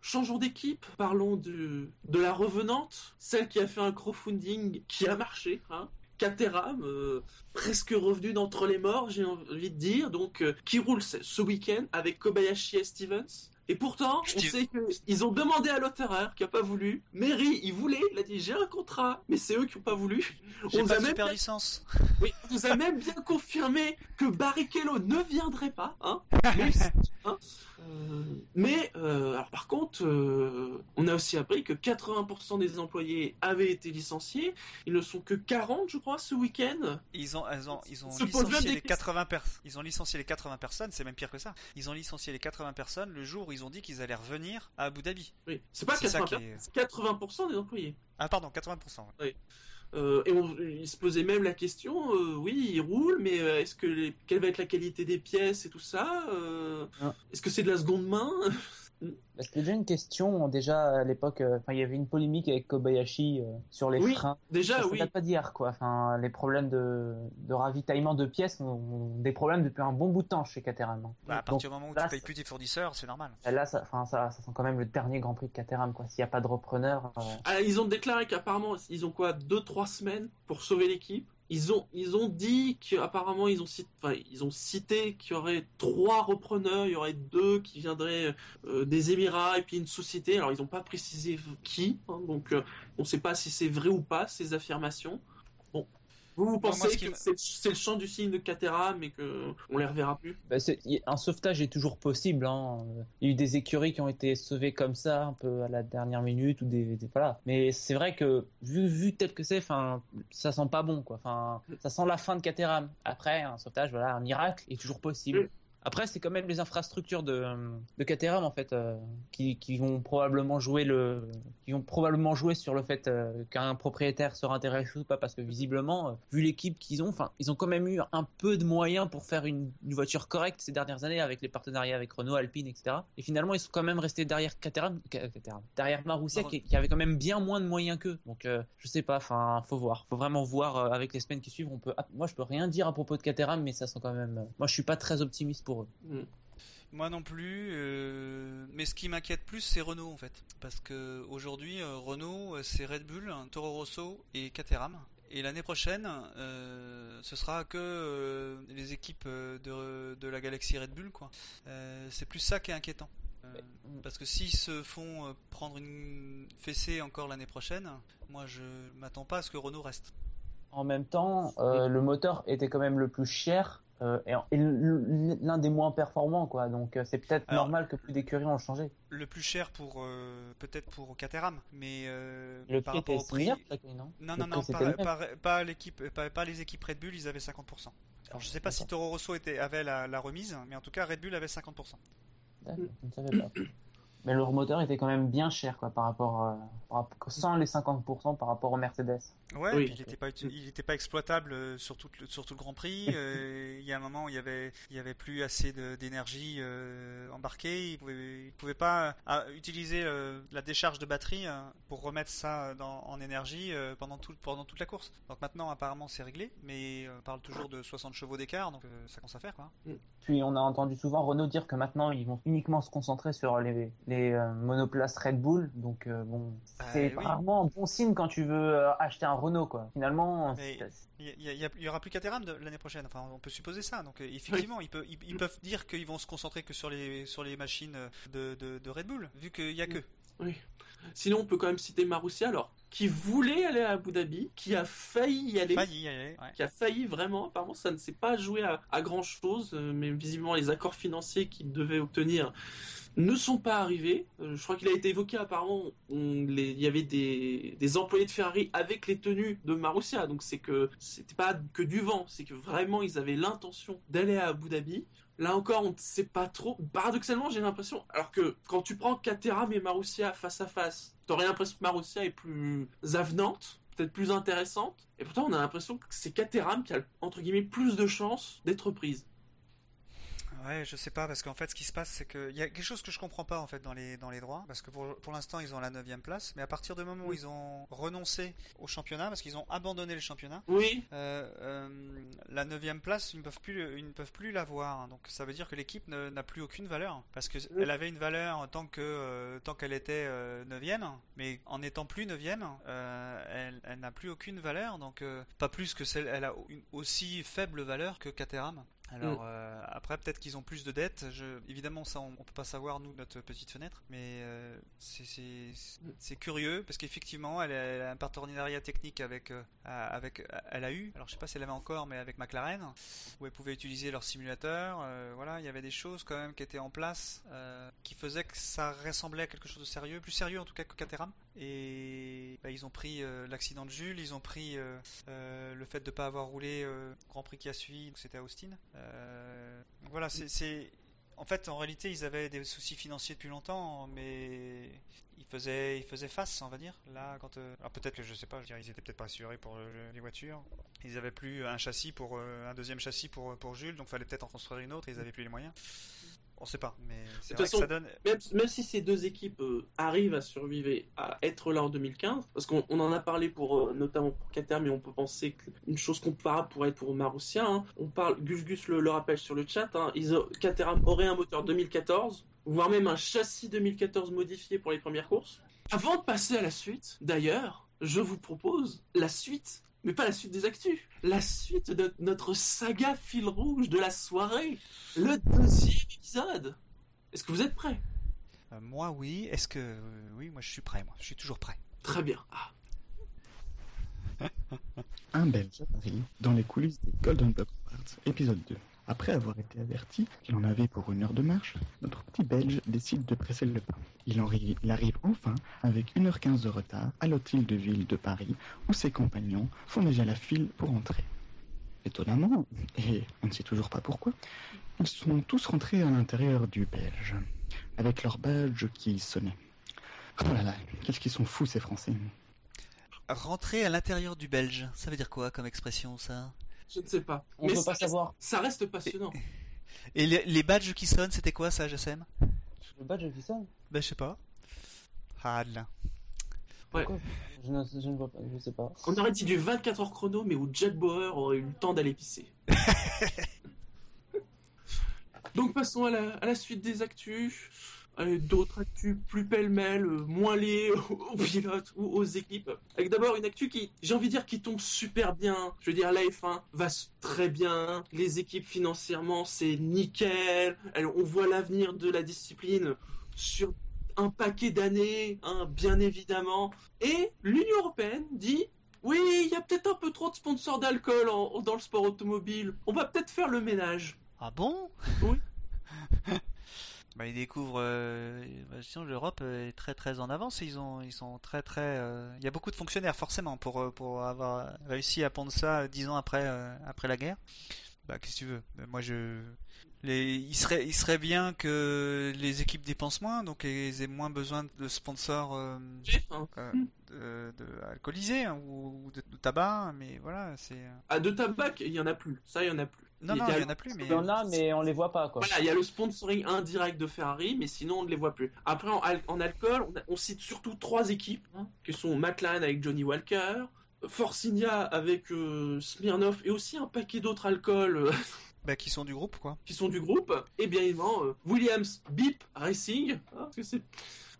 Changeons d'équipe, parlons de, de la revenante, celle qui a fait un crowdfunding qui a marché, hein. Caterham, euh, presque revenu d'entre les morts, j'ai envie de dire, donc euh, qui roule ce week-end avec Kobayashi et Stevens. Et pourtant, on sait qu'ils ont demandé à Lotterer qui a pas voulu. Mary, il voulait, il a dit j'ai un contrat, mais c'est eux qui ont pas voulu. On nous a même super licence. Oui, on nous a même bien confirmé que Barrichello ne viendrait pas, hein. mais euh, alors par contre, euh, on a aussi appris que 80% des employés avaient été licenciés. Ils ne sont que 40, je crois, ce week-end. Ils ont, ils ont, ils ont licencié les 80 personnes. Ils ont licencié les 80 personnes. C'est même pire que ça. Ils ont licencié les 80 personnes le jour où ils ont dit qu'ils allaient revenir à Abu Dhabi. Oui, c'est pas 80%, 80% des employés. Ah pardon, 80%. Oui. Euh, et on, il se posait même la question, euh, oui, il roule, mais euh, est-ce que quelle va être la qualité des pièces et tout ça ah. Est-ce que c'est de la seconde main? C'était déjà une question déjà à l'époque. Euh, enfin, il y avait une polémique avec Kobayashi euh, sur les oui, freins. Déjà, ça, oui. pas d'hier, quoi. Enfin, les problèmes de, de ravitaillement de pièces ont, des problèmes depuis un bon bout de temps chez Caterham. Hein. Bah, à partir du moment où tu payes plus tes fournisseurs, c'est normal. Là, ça, enfin, ça, ça sent quand même le dernier Grand Prix de Caterham, quoi. S'il n'y a pas de repreneur. Euh. Ah, ils ont déclaré qu'apparemment, ils ont quoi, deux trois semaines pour sauver l'équipe. Ils ont, ils ont dit qu'apparemment ils ont cité, ils ont cité qu'il y aurait trois repreneurs, il y aurait deux qui viendraient euh, des Émirats et puis une société. Alors ils n'ont pas précisé qui, hein, donc euh, on ne sait pas si c'est vrai ou pas ces affirmations. Vous, vous pensez que c'est le champ du signe de Caterham et qu'on les reverra plus? Bah, Un sauvetage est toujours possible. Hein. Il y a eu des écuries qui ont été sauvées comme ça, un peu à la dernière minute ou des, voilà. Mais c'est vrai que vu, vu tel que c'est, enfin, ça sent pas bon quoi. Enfin, ça sent la fin de Caterham. Après, un sauvetage, voilà, un miracle est toujours possible. Après, c'est quand même les infrastructures de, de Caterham en fait euh, qui, qui, vont probablement jouer le, qui vont probablement jouer sur le fait euh, qu'un propriétaire sera intéressé ou pas, parce que visiblement, euh, vu l'équipe qu'ils ont, enfin, ils ont quand même eu un peu de moyens pour faire une, une, voiture correcte ces dernières années avec les partenariats avec Renault, Alpine, etc. Et finalement, ils sont quand même restés derrière Caterham, Caterham derrière Marussia qui, qui, avait quand même bien moins de moyens qu'eux. Donc, je sais pas, enfin, faut voir, faut vraiment voir avec les semaines qui suivent. On peut, ah, moi, je peux rien dire à propos de Caterham, mais ça sent quand même. moi, je suis pas très optimiste pour Mm. Moi non plus, euh, mais ce qui m'inquiète plus, c'est Renault en fait, parce que aujourd'hui euh, Renault, euh, c'est Red Bull, Toro Rosso et Caterham. Et l'année prochaine, ce sera que les équipes de, de, la galaxie Red Bull, quoi. c'est plus ça qui est inquiétant. parce que s'ils se font prendre une fessée encore l'année prochaine, moi je m'attends pas à ce que Renault reste. En même temps, le moteur était quand même le plus cher euh, et, l'un des moins performants quoi. Donc euh, c'est peut-être normal que plus d'écuries ont changé. le plus cher pour euh, peut-être pour Caterham mais le par rapport au prix non? Non non, non pas, l'équipe pas, les équipes Red Bull ils avaient 50% alors je sais pas si Toro Rosso était, avait la, la, remise mais en tout cas Red Bull avait 50% je ne savais pas. Mais leur moteur était quand même bien cher quoi, par rapport, euh, sans les 50% par rapport au Mercedes. Ouais, il n'était pas, il était pas exploitable euh, sur tout, le, sur tout le Grand Prix. Euh, il y a un moment où il y avait, il y avait plus assez d'énergie embarquée. Il pouvait, il pouvait pas utiliser la décharge de batterie pour remettre ça dans, en énergie pendant, tout, pendant toute la course. Donc maintenant, apparemment, c'est réglé, mais on parle toujours de 60 chevaux d'écart, donc ça commence à faire quoi. Mm. Puis on a entendu souvent Renault dire que maintenant ils vont uniquement se concentrer sur les, les euh, monoplaces Red Bull. Donc euh, bon, bah c'est rarement un bon signe quand tu veux euh, acheter un Renault quoi. Finalement, il y, aura plus Caterham l'année prochaine. Enfin, on peut supposer ça. Donc effectivement, ils, peuvent, ils, peuvent dire qu'ils vont se concentrer que sur les sur les machines de, de, Red Bull, vu qu'il y a que. Oui. Sinon, on peut quand même citer Marussia. Alors, qui voulait aller à Abu Dhabi, qui a failli y aller, qui a failli vraiment. Apparemment, ça ne s'est pas joué à, grand chose, euh, mais visiblement les accords financiers qu'il devait obtenir ne sont pas arrivés. Euh, je crois qu'il a été évoqué apparemment, il y avait des, employés de Ferrari avec les tenues de Marussia, donc c'est que c'était pas que du vent, c'est que vraiment ils avaient l'intention d'aller à Abu Dhabi. Là encore, on ne sait pas trop. Paradoxalement, j'ai l'impression, alors que quand tu prends Caterham et Marussia face à face, T'aurais l'impression que Marussia est plus avenante, peut-être plus intéressante, et pourtant on a l'impression que c'est Caterham qui a entre guillemets plus de chances d'être prise. Ouais, je sais pas parce qu'en fait, ce qui se passe, c'est qu'il y a quelque chose que je comprends pas en fait dans les dans les droits, parce que pour, pour l'instant ils ont la 9 place, mais à partir du moment où ils ont renoncé au championnat, parce qu'ils ont abandonné le championnat, oui, euh, euh, la 9 place ils ne peuvent plus ils ne peuvent plus l'avoir, hein. donc ça veut dire que l'équipe n'a plus aucune valeur, parce que elle avait une valeur tant que euh, tant qu'elle était 9 mais en étant plus 9 elle, elle n'a plus aucune valeur, donc pas plus que celle, elle a une aussi faible valeur que Caterham. Alors mm. euh, après peut-être qu'ils ont plus de dettes. Je, évidemment ça on, ne peut pas savoir nous notre petite fenêtre, mais euh, c'est curieux parce qu'effectivement elle, a un partenariat technique avec euh, avec elle a eu. Alors je sais pas si elle avait encore, mais avec McLaren où elle pouvait utiliser leur simulateur. voilà, il y avait des choses quand même qui étaient en place qui faisaient que ça ressemblait à quelque chose de sérieux, plus sérieux en tout cas que Caterham. Et bah, ils ont pris l'accident de Jules, ils ont pris le fait de ne pas avoir roulé Grand Prix qui a suivi, c'était à Austin. Euh, voilà, c'est en fait, en réalité, ils avaient des soucis financiers depuis longtemps, mais ils faisaient, ils faisaient face, on va dire. Là, quand, euh, alors peut-être que je sais pas, je ils étaient peut-être pas assurés pour les voitures. Ils avaient plus un châssis pour euh, un deuxième châssis pour pour Jules, donc fallait peut-être en construire une autre. Ils avaient plus les moyens. On sait pas, mais c'est vrai que ça donne. Même, si ces deux équipes euh, arrivent à survivre, à être là en 2015, parce qu'on en a parlé pour euh, notamment pour Caterham, mais on peut penser qu'une chose comparable pourrait être pour Marussia. Hein. On parle, Gus Gus le, rappelle sur le chat, hein, Caterham aurait un moteur 2014, voire même un châssis 2014 modifié pour les premières courses. Avant de passer à la suite, d'ailleurs, je vous propose la suite mais pas la suite des actus, la suite de notre saga fil rouge de la soirée, le deuxième épisode. Est-ce que vous êtes prêts? Euh, Moi oui, est-ce que... Euh, oui, moi je suis prêt, moi, je suis toujours prêt. Très bien. Ah. Un Belge à Paris, dans les coulisses des Golden Block Awards, épisode 2. Après avoir été averti qu'il en avait pour une heure de marche, notre petit Belge décide de presser le pas. Il, arrive enfin, avec 1h15 de retard, à l'hôtel de ville de Paris, où ses compagnons font déjà la file pour entrer. Étonnamment, et on ne sait toujours pas pourquoi, ils sont tous rentrés à l'intérieur du Belge, avec leur badge qui sonnait. Oh là là, qu'est-ce qu'ils sont fous ces Français. Rentrer à l'intérieur du Belge, ça veut dire quoi comme expression ça? Je ne sais pas. On ne peut pas savoir. Ça reste passionnant. Et les, badges qui sonnent, c'était quoi ça, JSM Le badge qui sonne? Ben je sais pas. Ah là. Ouais. Je ne, je ne vois pas, je sais pas. On aurait dit du 24 heures chrono, mais où Jack Bauer aurait eu le temps d'aller pisser. Donc passons à la, à la suite des actus. D'autres actus plus pêle-mêle, euh, moins liées aux pilotes ou aux équipes. Avec d'abord une actu qui, j'ai envie de dire, qui tombe super bien. Je veux dire, la F1 va très bien. Les équipes financièrement, c'est nickel. On voit l'avenir de la discipline sur un paquet d'années, hein, bien évidemment. Et l'Union européenne dit oui, il y a peut-être un peu trop de sponsors d'alcool dans le sport automobile. On va peut-être faire le ménage. Ah bon? Oui. bah, ils découvrent. Euh, bah, l'Europe est très très en avance. Ils ont, ils sont très très. Euh, il y a beaucoup de fonctionnaires forcément pour euh, pour avoir réussi à pondre ça dix ans après après la guerre. Bah, qu'est-ce que tu veux? Moi, je il, serait, il serait bien que les équipes dépensent moins, donc elles aient moins besoin de sponsors euh, euh, de, alcoolisés hein, ou, de, tabac, mais voilà, c'est. Euh. Ah, de tabac, il y en a plus. Ça, il y en a plus. Non, non, il y en a plus, mais. Il y en a, mais on les voit pas, quoi. Voilà, il y a le sponsoring indirect de Ferrari, mais sinon on ne les voit plus. Après, en, alcool, on, cite surtout trois équipes, hein, qui sont McLaren avec Johnny Walker, Forcinia avec Smirnoff et aussi un paquet d'autres alcools Bah, qui sont du groupe, quoi. Qui sont du groupe. Et bien évidemment, euh, Williams Beep Racing. Hein,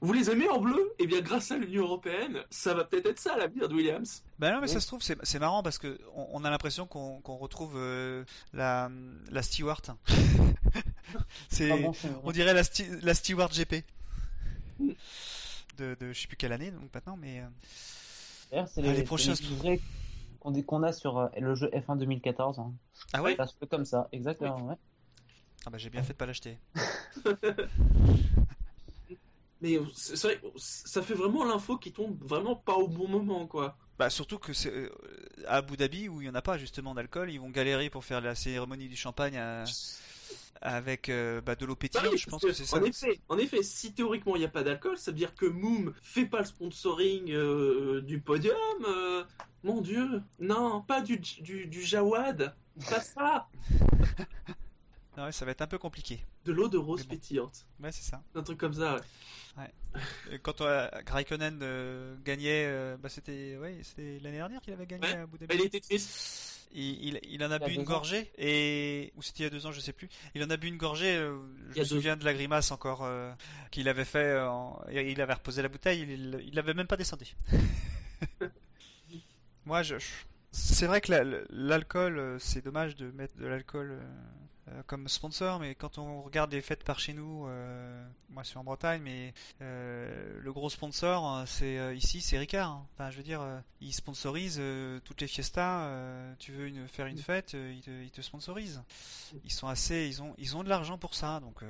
vous les aimez en bleu? Et eh bien, grâce à l'Union Européenne, ça va peut-être être ça l'avenir de Williams. Bah non, mais ça se trouve, c'est marrant parce que on, a l'impression qu'on retrouve euh, la, la Stewart. c'est, on dirait la, la Stewart GP. Mm. De, de je sais plus quelle année donc maintenant, mais. Euh, c'est les, prochains qu'on a sur euh, le jeu F1 2014. Hein. Ah ouais Ça se fait comme ça, exactement. Ouais. Ah bah j'ai bien fait de pas l'acheter. Mais c'est vrai, ça fait vraiment l'info qui tombe vraiment pas au bon moment, quoi. Bah surtout que c'est euh, à Abu Dhabi où il y en a pas justement d'alcool, ils vont galérer pour faire la cérémonie du champagne avec euh, bah, de l'eau pétillante. Bah je pense que, c'est ça. En effet, en effet, si théoriquement il n'y a pas d'alcool, ça veut dire que Moom fait pas le sponsoring du podium. Mon Dieu, non, pas du, du, du Jawad, pas ça. non, ouais, ça va être un peu compliqué. De l'eau de rose pétillante. Ouais, c'est ça. Un truc comme ça. Ouais. ouais. Quand euh, Raikkonen euh, gagnait, euh, bah, c'était ouais, l'année dernière qu'il avait gagné à Abu Dhabi. Elle était triste. Il, il, en a bu une gorgée et ou c'était il y a deux ans, je sais plus. Il en a bu une gorgée. je me souviens de la grimace encore qu'il avait fait. il avait reposé la bouteille. Il, il l'avait même pas descendu. Moi, je, c'est vrai que l'alcool, euh, c'est dommage de mettre de l'alcool euh, euh, comme sponsor, mais quand on regarde les fêtes par chez nous, moi je suis en Bretagne, mais le gros sponsor, c'est ici, c'est Ricard. Hein. Enfin, je veux dire, il sponsorise toutes les fiestas. tu veux une, faire une fête, il te, il te sponsorise. Ils sont assez, ils ont, ils ont de l'argent pour ça, donc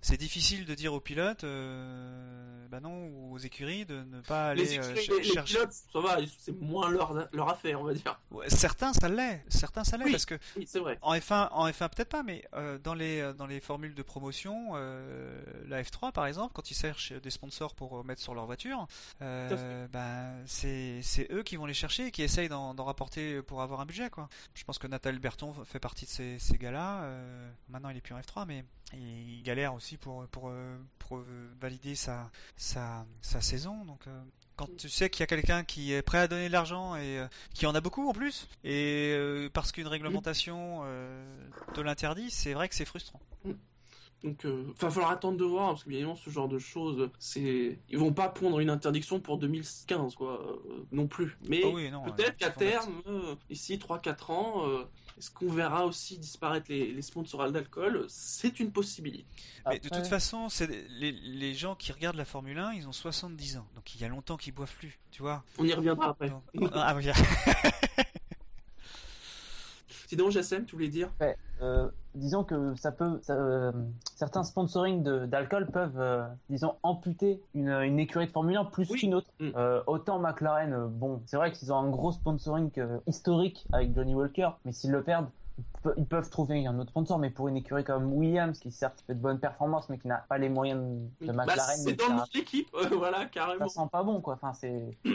c'est difficile de dire aux pilotes, euh, bah non, ou aux écuries de ne pas aller les, euh, les, pilotes, ça va, c'est moins leur, leur affaire, on va dire. certains, ça l'est, certains, ça l'est, parce que oui, c'est vrai. En F1, en F1 peut-être pas, mais euh, dans les dans les formules de promotion, la F3 par exemple, quand ils cherchent des sponsors pour mettre sur leur voiture, bah, c'est c'est eux qui vont les chercher et qui essayent d'en rapporter pour avoir un budget, quoi. Je pense que Nathalie Berton fait partie de ces, ces gars-là. maintenant, il est plus en F3, mais il galère aussi pour, pour, pour valider sa, sa, sa saison. Donc, euh, quand tu sais qu'il y a quelqu'un qui est prêt à donner de l'argent et euh, qui en a beaucoup en plus, et euh, parce qu'une réglementation te l'interdit, c'est vrai que c'est frustrant. Donc, il va falloir attendre de voir, parce que bien évidemment, ce genre de choses, c'est, ils vont pas prendre une interdiction pour 2015, quoi, non plus. Mais ah peut-être qu'à terme, ici 3-4 ans, est-ce qu'on verra aussi disparaître les, les sponsors d'alcool C'est une possibilité. Mais de toute façon, c'est les, les, gens qui regardent la Formule 1, ils ont 70 ans. Donc il y a longtemps qu'ils boivent plus, tu vois. On y reviendra après. ah, oui. Sinon, JSM, tu voulais dire? Euh, Disons que ça peut, euh, certains sponsoring d'alcool peuvent, euh, disons, amputer une, une, écurie de Formule 1 plus qu'une autre. Mm. autant McLaren, bon, c'est vrai qu'ils ont un gros sponsoring historique avec Johnny Walker, mais s'ils le perdent, ils peuvent trouver un autre sponsor, mais pour une écurie comme Williams, qui certes fait de bonnes performances, mais qui n'a pas les moyens de bah, McLaren. c'est dans l'équipe, voilà, carrément. Ça sent pas bon, quoi. Enfin, c'est.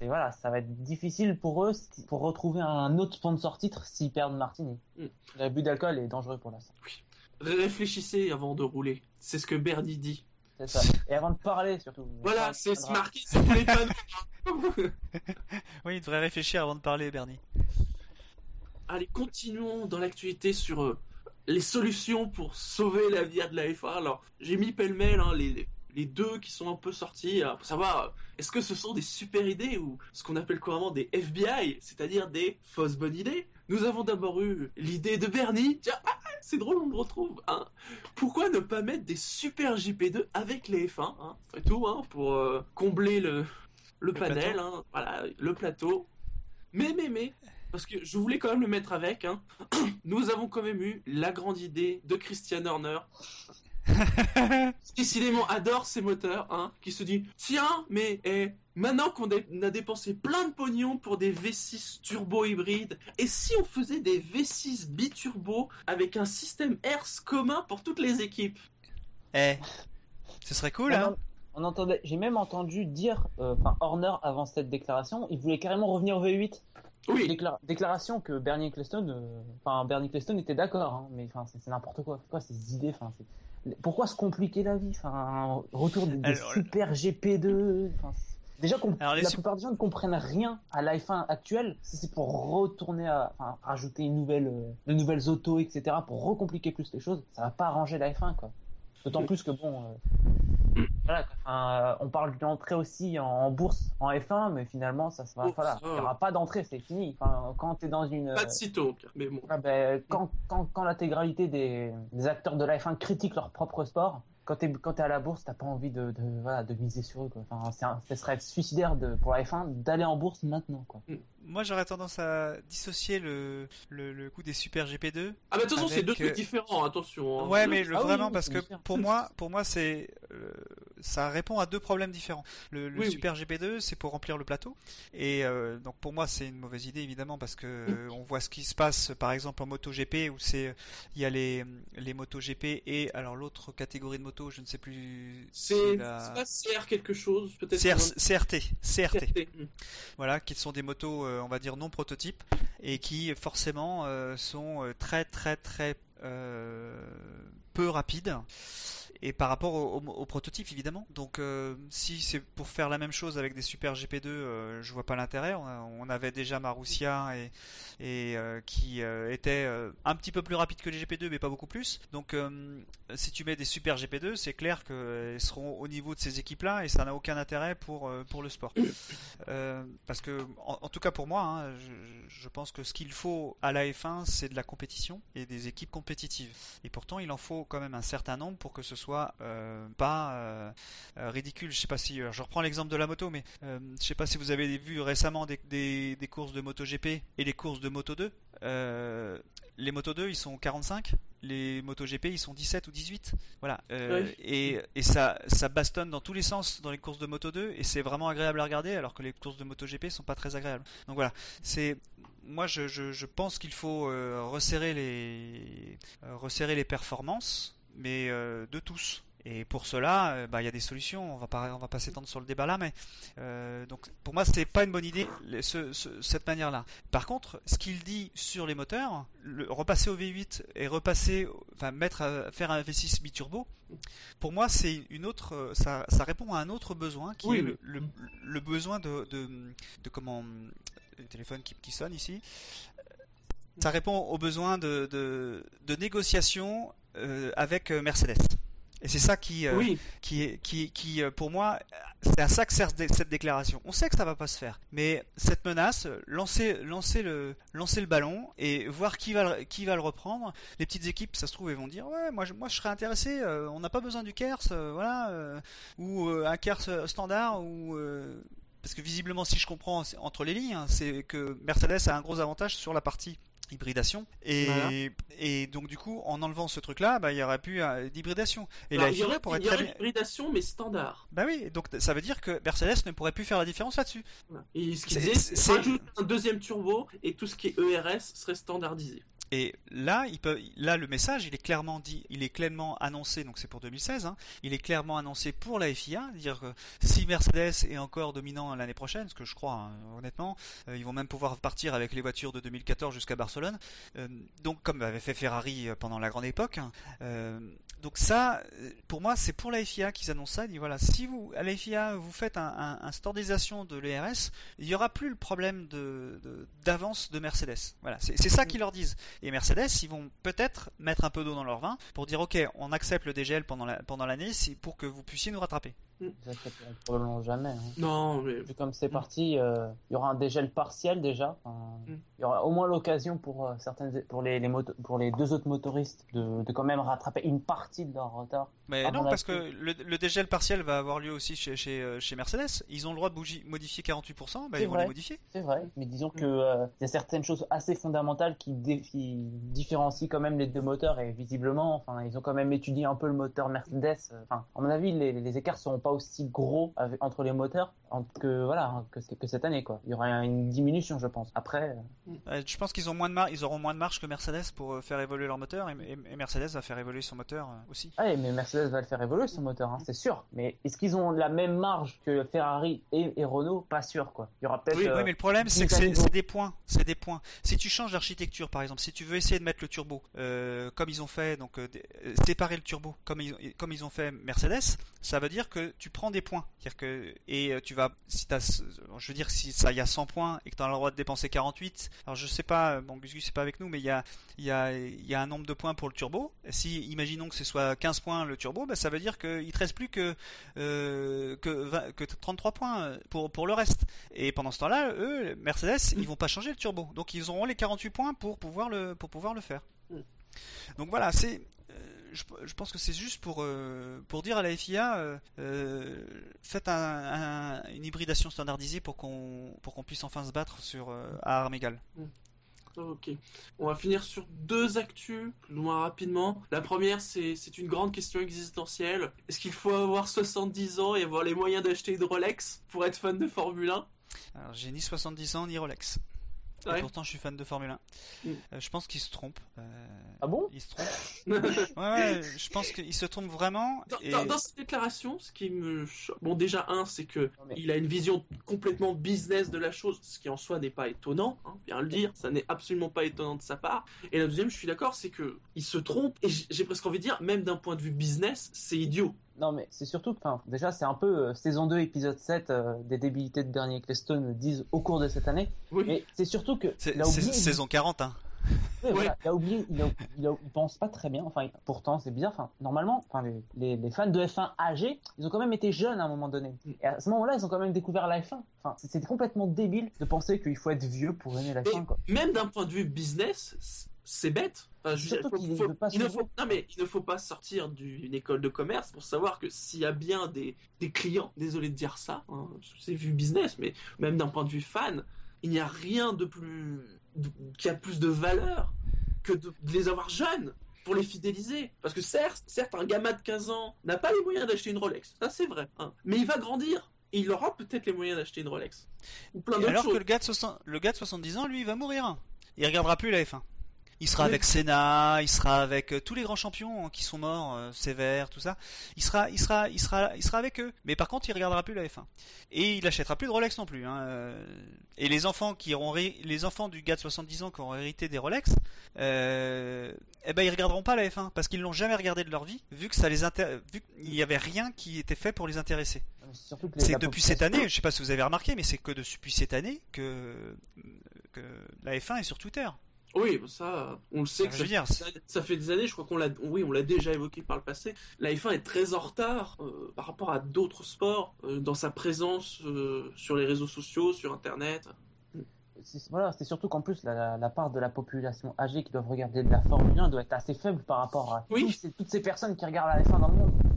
Et voilà, ça va être difficile pour eux pour retrouver un autre sponsor titre s'ils perdent Martini. Mm. L'abus d'alcool est dangereux pour l'instant. Oui. Réfléchissez avant de rouler. C'est ce que Bernie dit. C'est ça. Et avant de parler surtout. Voilà, c'est marqué sur tous les panneaux. oui, il devrait réfléchir avant de parler, Bernie. Allez, continuons dans l'actualité sur euh, les solutions pour sauver la vie de la F1. Alors, j'ai mis pêle-mêle hein, les, les deux qui sont un peu sortis pour savoir est-ce que ce sont des super idées ou ce qu'on appelle couramment des FBI, c'est-à-dire des fausses bonnes idées? Nous avons d'abord eu l'idée de Bernie. Tiens, ah, c'est drôle, on le retrouve. Hein. Pourquoi ne pas mettre des super JP2 avec les F1 hein, et tout, hein, pour euh, combler le, le, panel, hein, voilà, le plateau. Mais, mais, mais, parce que je voulais quand même le mettre avec. Hein. Nous avons quand même eu la grande idée de Christian Horner décidément adore ces moteurs, hein, qui se dit tiens, mais eh, maintenant qu'on a dépensé plein de pognon pour des V6 turbo hybrides, et si on faisait des V6 biturbo avec un système HERS commun pour toutes les équipes? Eh, ce serait cool, hein on entendait, j'ai même entendu dire, euh, enfin Horner avant cette déclaration, il voulait carrément revenir au V8. Oui. déclaration que Bernie Ecclestone, euh, enfin Bernie Ecclestone était d'accord, hein, mais enfin c'est n'importe quoi. Quoi ces idées, enfin pourquoi se compliquer la vie Enfin, retour des, super GP2. déjà, la plupart des gens ne comprennent rien à la 1 actuelle. Si c'est pour retourner à, rajouter une nouvelle, euh, de nouvelles autos, etc., pour recompliquer plus les choses, ça va pas arranger la F1, quoi. D'autant plus que bon, euh, voilà, euh, on parle d'entrée aussi en, bourse en F1, mais finalement ça, va, voilà, il n'y aura pas d'entrée, c'est fini. Enfin, quand tu es dans une pas de sitôt, mais bon. Ah, ben, quand, quand, quand l'intégralité des, des, acteurs de la F1 critiquent leur propre sport, quand tu es, à la bourse, t'as pas envie de, de, voilà, de miser sur eux. Quoi. Enfin, ce serait suicidaire de, pour la F1 d'aller en bourse maintenant. Quoi. Mm moi j'aurais tendance à dissocier le, le, le coup des Super GP2. Ah bah attention, c'est deux trucs euh, différents, attention. Hein. Ouais, mais le, ah vraiment parce que pour moi, pour moi c'est euh, ça répond à deux problèmes différents. Le, le Super GP2, c'est pour remplir le plateau et euh, donc pour moi c'est une mauvaise idée évidemment parce que on voit ce qui se passe par exemple en moto GP où c'est il y a les les motos GP et alors l'autre catégorie de moto, je ne sais plus. C'est la... CR quelque chose peut-être. CRT, CRT. Voilà, qui sont des motos euh, on va dire non prototypes et qui forcément euh, sont euh, très très très peu rapides et par rapport au, au, prototype évidemment. Donc si c'est pour faire la même chose avec des super GP2, je vois pas l'intérêt. On, avait déjà Marussia et, et qui était un petit peu plus rapide que les GP2 mais pas beaucoup plus. Donc si tu mets des super GP2, c'est clair qu'elles seront au niveau de ces équipes-là et ça n'a aucun intérêt pour pour le sport. parce que en, tout cas pour moi, hein, je, pense que ce qu'il faut à la F1, c'est de la compétition et des équipes compétitives. Et pourtant, il en faut quand même un certain nombre pour que ce soit euh, pas euh, euh, ridicule. Je sais pas si, je reprends l'exemple de la moto, mais je sais pas si vous avez vu récemment des, des, des courses de MotoGP et les courses de Moto 2. les Moto 2, ils sont 45 les MotoGP ils sont 17 ou 18 voilà et, et ça ça bastonne dans tous les sens dans les courses de Moto 2 et c'est vraiment agréable à regarder alors que les courses de MotoGP sont pas très agréables donc voilà c'est moi je, je, je pense qu'il faut euh, resserrer les euh, resserrer les performances mais euh, de tous et pour cela, bah, il y a des solutions. On va pas, on va pas s'étendre sur le débat là, mais donc pour moi, c'est pas une bonne idée ce, cette manière-là. Par contre, ce qu'il dit sur les moteurs, le, repasser au V8 et repasser, enfin mettre, faire un V6 biturbo, pour moi, c'est une autre, ça, ça, répond à un autre besoin qui est le, le, le, besoin de, de, de comment le téléphone qui, qui sonne ici. Ça répond aux besoins de, de, de négociation avec Mercedes. Et c'est ça qui, euh, qui, qui, qui, euh, pour moi, c'est à ça que sert cette déclaration. On sait que ça va pas se faire, mais cette menace, lancer, lancer le, lancer le ballon et voir qui va, qui va le reprendre. Les petites équipes, ça se trouve, elles vont dire, ouais, moi, je, moi, je serais intéressé. Euh, on n'a pas besoin du Kers, voilà, ou un Kers standard, ou parce que visiblement, si je comprends entre les lignes, hein, c'est que Mercedes a un gros avantage sur la partie hybridation et, et donc du coup en enlevant ce truc là bah, il y aurait plus euh, d'hybridation. Et la il y aurait, pourrait être hybridation mais standard. Bah oui donc ça veut dire que Mercedes ne pourrait plus faire la différence là-dessus. Et ce disait c'est un deuxième turbo et tout ce qui est ERS serait standardisé et là, le message, il est clairement dit, il est clairement annoncé, donc c'est pour 2016, hein, il est clairement annoncé pour la FIA, dire que si Mercedes est encore dominant l'année prochaine, ce que je crois, hein, honnêtement, euh, ils vont même pouvoir partir avec les voitures de 2014 jusqu'à Barcelone, euh, donc comme avait fait Ferrari euh, pendant la grande époque. Hein, donc ça, pour moi, c'est pour la FIA qu'ils annoncent ça. Ils disent voilà, si vous à la FIA vous faites un, standardisation de l'ERS, il n'y aura plus le problème d'avance de, Mercedes. Voilà, c'est ça qu'ils leur disent. Et Mercedes, ils vont peut-être mettre un peu d'eau dans leur vin pour dire ok, on accepte le DGL pendant l'année pendant pour que vous puissiez nous rattraper. Mm. Probablement jamais. Hein. Non, mais... comme c'est parti, euh, il y aura un dégel partiel déjà. Mm. Il y aura au moins l'occasion pour euh, certaines, pour les, les pour les deux autres motoristes de, de, quand même rattraper une partie de leur retard. Mais non, parce que le, le, dégel partiel va avoir lieu aussi chez, chez, euh, chez Mercedes. Ils ont le droit de modifier 48%, bah, ils vont les modifier. C'est vrai, mais disons mm. que il y a certaines choses assez fondamentales qui, qui, différencient quand même les deux moteurs et visiblement, enfin, ils ont quand même étudié un peu le moteur Mercedes. Enfin, à mon avis, les, les écarts seront pas aussi gros entre les moteurs que voilà que, que, cette année quoi. Il y aura une diminution je pense. Après, euh, je pense qu'ils ont moins de mar ils auront moins de marge que Mercedes pour euh, faire évoluer leur moteur et, Mercedes va faire évoluer son moteur euh, aussi. Ah, mais Mercedes va le faire évoluer son moteur, hein, c'est sûr. Mais est-ce qu'ils ont la même marge que Ferrari et, Renault? Pas sûr quoi. Il y aura peut-être. Oui, mais le problème c'est que c'est des points, c'est des points. Si tu changes d'architecture par exemple, si tu veux essayer de mettre le turbo comme ils ont fait donc séparer le turbo comme ils, comme ils ont fait Mercedes, ça veut dire que tu prends des points. -dire que, et euh, tu vas, si as, je veux dire, si ça y a 100 points et que tu as le droit de dépenser 48, alors je sais pas, bon, Gus Gus c'est pas avec nous, mais il y a, y, a, y a un nombre de points pour le turbo. Si, imaginons que ce soit 15 points le turbo, bah, ça veut dire qu'il te reste plus que, euh, que, que 33 points pour, pour le reste. Et pendant ce temps-là, eux, Mercedes, ils vont pas changer le turbo. Donc ils auront les 48 points pour pouvoir le, pour pouvoir le faire. Mm. Donc voilà, c'est je, pense que c'est juste pour, euh, pour dire à la FIA, euh, euh, faites une hybridation standardisée pour qu'on pour qu'on puisse enfin se battre sur à armes égales. Mm. Ok. On va finir sur deux actus, loin rapidement. La première, c'est une grande question existentielle. Est-ce qu'il faut avoir 70 ans et avoir les moyens d'acheter une Rolex pour être fan de Formule 1 Alors, j'ai ni 70 ans ni Rolex pourtant, je suis fan de Formule 1. Mm. Euh, je pense qu'il se trompe. Euh, ah bon? Il se trompe. ouais, je pense qu'il se trompe vraiment. Dans, dans, cette déclaration, ce qui me. Bon, déjà, un, c'est que il a une vision complètement business de la chose, ce qui en soi n'est pas étonnant, hein, bien le dire. Ça n'est absolument pas étonnant de sa part. Et la deuxième, je suis d'accord, c'est que il se trompe. Et j'ai presque envie de dire, même d'un point de vue business, c'est idiot. Non, mais c'est surtout que, déjà, c'est un peu euh, saison 2, épisode 7 euh, des débilités de Bernie Ecclestone disent au cours de cette année. Oui. Mais c'est surtout que. C'est saison 40, hein. il a oublié, il, pense pas très bien. Enfin, pourtant, c'est bizarre. Enfin, normalement, enfin, les, les, fans de F1 âgés, ils ont quand même été jeunes à un moment donné. Et à ce moment-là, ils ont quand même découvert la F1. Enfin, c'est complètement débile de penser qu'il faut être vieux pour aimer la F1. Quoi. Même d'un point de vue business, c'est bête. il, ne faut, non, mais il ne faut pas sortir d'une école de commerce pour savoir que s'il y a bien des, des, clients, désolé de dire ça, hein, c'est vu business, mais même d'un point de vue fan, il n'y a rien de plus qui a plus de valeur que de, les avoir jeunes pour les fidéliser. Parce que certes, certes, un gamin de 15 ans n'a pas les moyens d'acheter une Rolex, ça c'est vrai, hein. mais il va grandir. Et il aura peut-être les moyens d'acheter une Rolex. Ou plein alors que le gars, de le gars de 70 ans, lui, il va mourir. Il regardera plus la F1. Il sera avec Senna, il sera avec euh, tous les grands champions hein, qui sont morts, euh, Sévère, tout ça. Il sera, il sera, il sera, il sera avec eux. Mais par contre, il regardera plus la F1 et il achètera plus de Rolex non plus. Hein. Euh. Et les enfants qui auront, les enfants du gars de 70 ans qui auront hérité des Rolex, euh, eh ben ils regarderont pas la F1 parce qu'ils l'ont jamais regardé de leur vie, vu que ça les vu qu'il n'y avait rien qui était fait pour les intéresser. C'est depuis cette année, je sais pas si vous avez remarqué, mais c'est que depuis cette année que, que la F1 est sur Twitter. Oui, ça, on le sait que ça, dire, ça, fait des années, je crois qu'on l'a, oui, on l'a déjà évoqué par le passé. La F1 est très en retard euh, par rapport à d'autres sports euh, dans sa présence euh, sur les réseaux sociaux, sur Internet. Voilà, c'est surtout qu'en plus la, part de la population âgée qui doivent regarder de la Formule 1 doit être assez faible par rapport à toutes ces personnes qui regardent la F1 dans le monde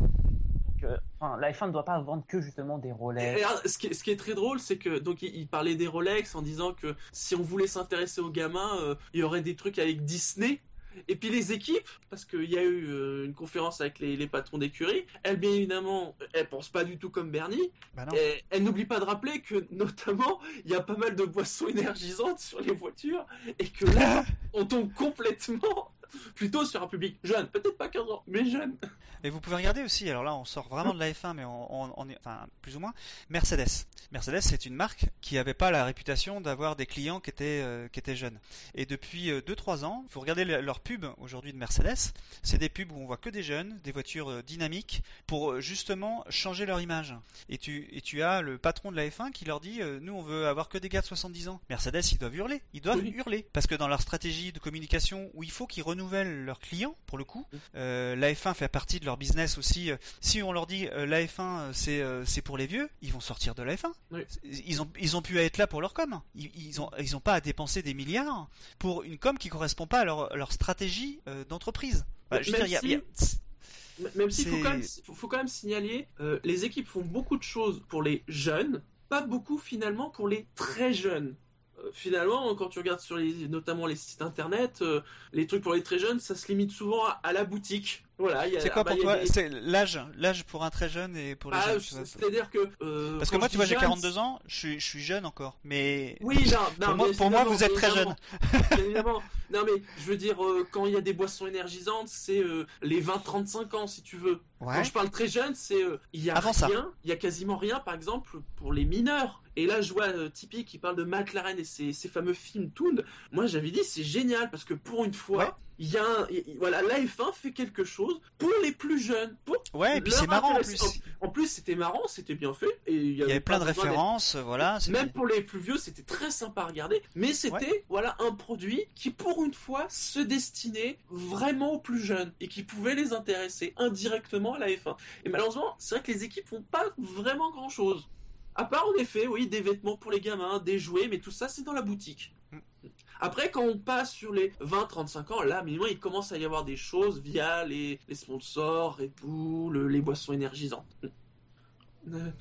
enfin, l'iPhone ne doit pas vendre que justement des Rolex. ce, qui est, très drôle, c'est que donc il, parlait des Rolex en disant que si on voulait s'intéresser aux gamins, euh, il y aurait des trucs avec Disney. Et puis les équipes, parce qu'il y a eu euh, une conférence avec les, patrons d'écurie, elles bien évidemment, elles pensent pas du tout comme Bernie. Bah et elles n'oublient pas de rappeler que notamment, il y a pas mal de boissons énergisantes sur les voitures et que là, on tombe complètement plutôt sur un public jeune, peut-être pas 15 ans, mais jeune. Et vous pouvez regarder aussi, alors là on sort vraiment de la F1, mais on, est, enfin plus ou moins, Mercedes. Mercedes c'est une marque qui n'avait pas la réputation d'avoir des clients qui étaient, euh, qui étaient jeunes. Et depuis 2-3 euh, ans, vous regardez leurs pubs aujourd'hui de Mercedes, c'est des pubs où on voit que des jeunes, des voitures euh, dynamiques, pour justement changer leur image. Et tu, et tu as le patron de la F1 qui leur dit, nous on veut avoir que des gars de 70 ans. Mercedes ils doivent hurler, ils doivent hurler, parce que dans leur stratégie de communication où il faut qu'ils renouvellent leurs clients, pour le coup, la F1 fait partie de leur business aussi. Euh, si on leur dit euh, la F1 euh, c'est c'est pour les vieux, ils vont sortir de la F1. Ils ont ils ont pu être là pour leur com. Ils, ils ont ils ont pas à dépenser des milliards pour une com qui correspond pas à leur leur stratégie d'entreprise. même s'il faut, quand même, faut quand même signaler, les équipes font beaucoup de choses pour les jeunes, pas beaucoup finalement pour les très jeunes finalement, quand tu regardes sur les, notamment les sites internet, les trucs pour les très jeunes, ça se limite souvent à la boutique. C'est quoi pour toi C'est l'âge, l'âge pour un très jeune et pour les ah, jeunes. C'est-à-dire que euh, parce que moi, tu vois, j'ai 42 ans, je suis, je suis jeune encore, mais oui, non, non, pour, moi, vous êtes très jeune. évidemment. Non, mais je veux dire, euh, quand il y a des boissons énergisantes, c'est euh, les 20-35 ans, si tu veux. Quand je parle très jeune, c'est il y a rien, il y a quasiment rien, par exemple, pour les mineurs. Et là, je vois Tipeee qui parle de McLaren et ses, fameux films Toon. Moi, j'avais dit, c'est génial parce que pour une fois il y a un, voilà, la F1 fait quelque chose pour les plus jeunes. Pour ouais, et puis c'est marrant en plus. En, plus, c'était marrant, c'était bien fait. Et il y avait, plein de références, voilà. Même pour les plus vieux, c'était très sympa à regarder. Mais c'était, voilà, un produit qui, pour une fois, se destinait vraiment aux plus jeunes et qui pouvait les intéresser indirectement à la F1. Et malheureusement, c'est vrai que les équipes font pas vraiment grand chose. À part, en effet, oui, des vêtements pour les gamins, des jouets, mais tout ça, c'est dans la boutique. Après, quand on passe sur les 20-35 ans, là, minimum, il commence à y avoir des choses via les, sponsors, Red Bull, les boissons énergisantes. Euh,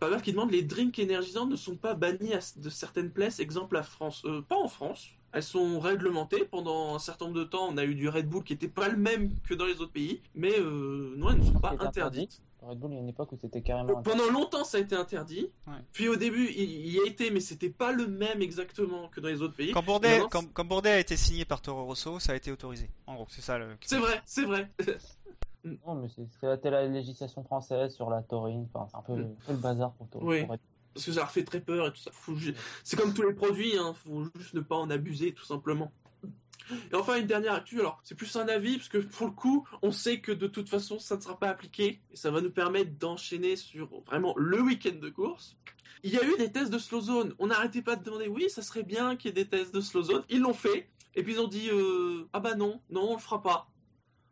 Pas qui demande les drinks énergisants ne sont pas bannis de certaines places, exemple la France. Euh, pas en France. Elles sont réglementées. Pendant un certain nombre de temps, on a eu du Red Bull qui n'était pas le même que dans les autres pays, mais euh, non, elles ne sont pas interdites. Red Bull, il y a une époque où c'était carrément. Pendant longtemps, ça a été interdit. Puis au début, il y a été, mais c'était pas le même exactement que dans les autres pays. Quand Bourdet, quand, Bourdet a été signé par Toro Rosso, ça a été autorisé. En gros, c'est ça le. C'est vrai, c'est vrai. non, mais c'est la législation française sur la taurine. Enfin, c'est un peu, mm. le bazar pour Toro. Oui. Parce que ça leur fait très peur et tout ça. C'est comme tous les produits, hein. Faut juste ne pas en abuser, tout simplement. Et enfin, une dernière actu, alors c'est plus un avis, parce que pour le coup, on sait que de toute façon, ça ne sera pas appliqué, et ça va nous permettre d'enchaîner sur vraiment le week-end de course. Il y a eu des tests de slow zone. On n'arrêtait pas de demander, oui, ça serait bien qu'il y ait des tests de slow zone. Ils l'ont fait, et puis ils ont dit, euh, ah bah non, non, on le fera pas.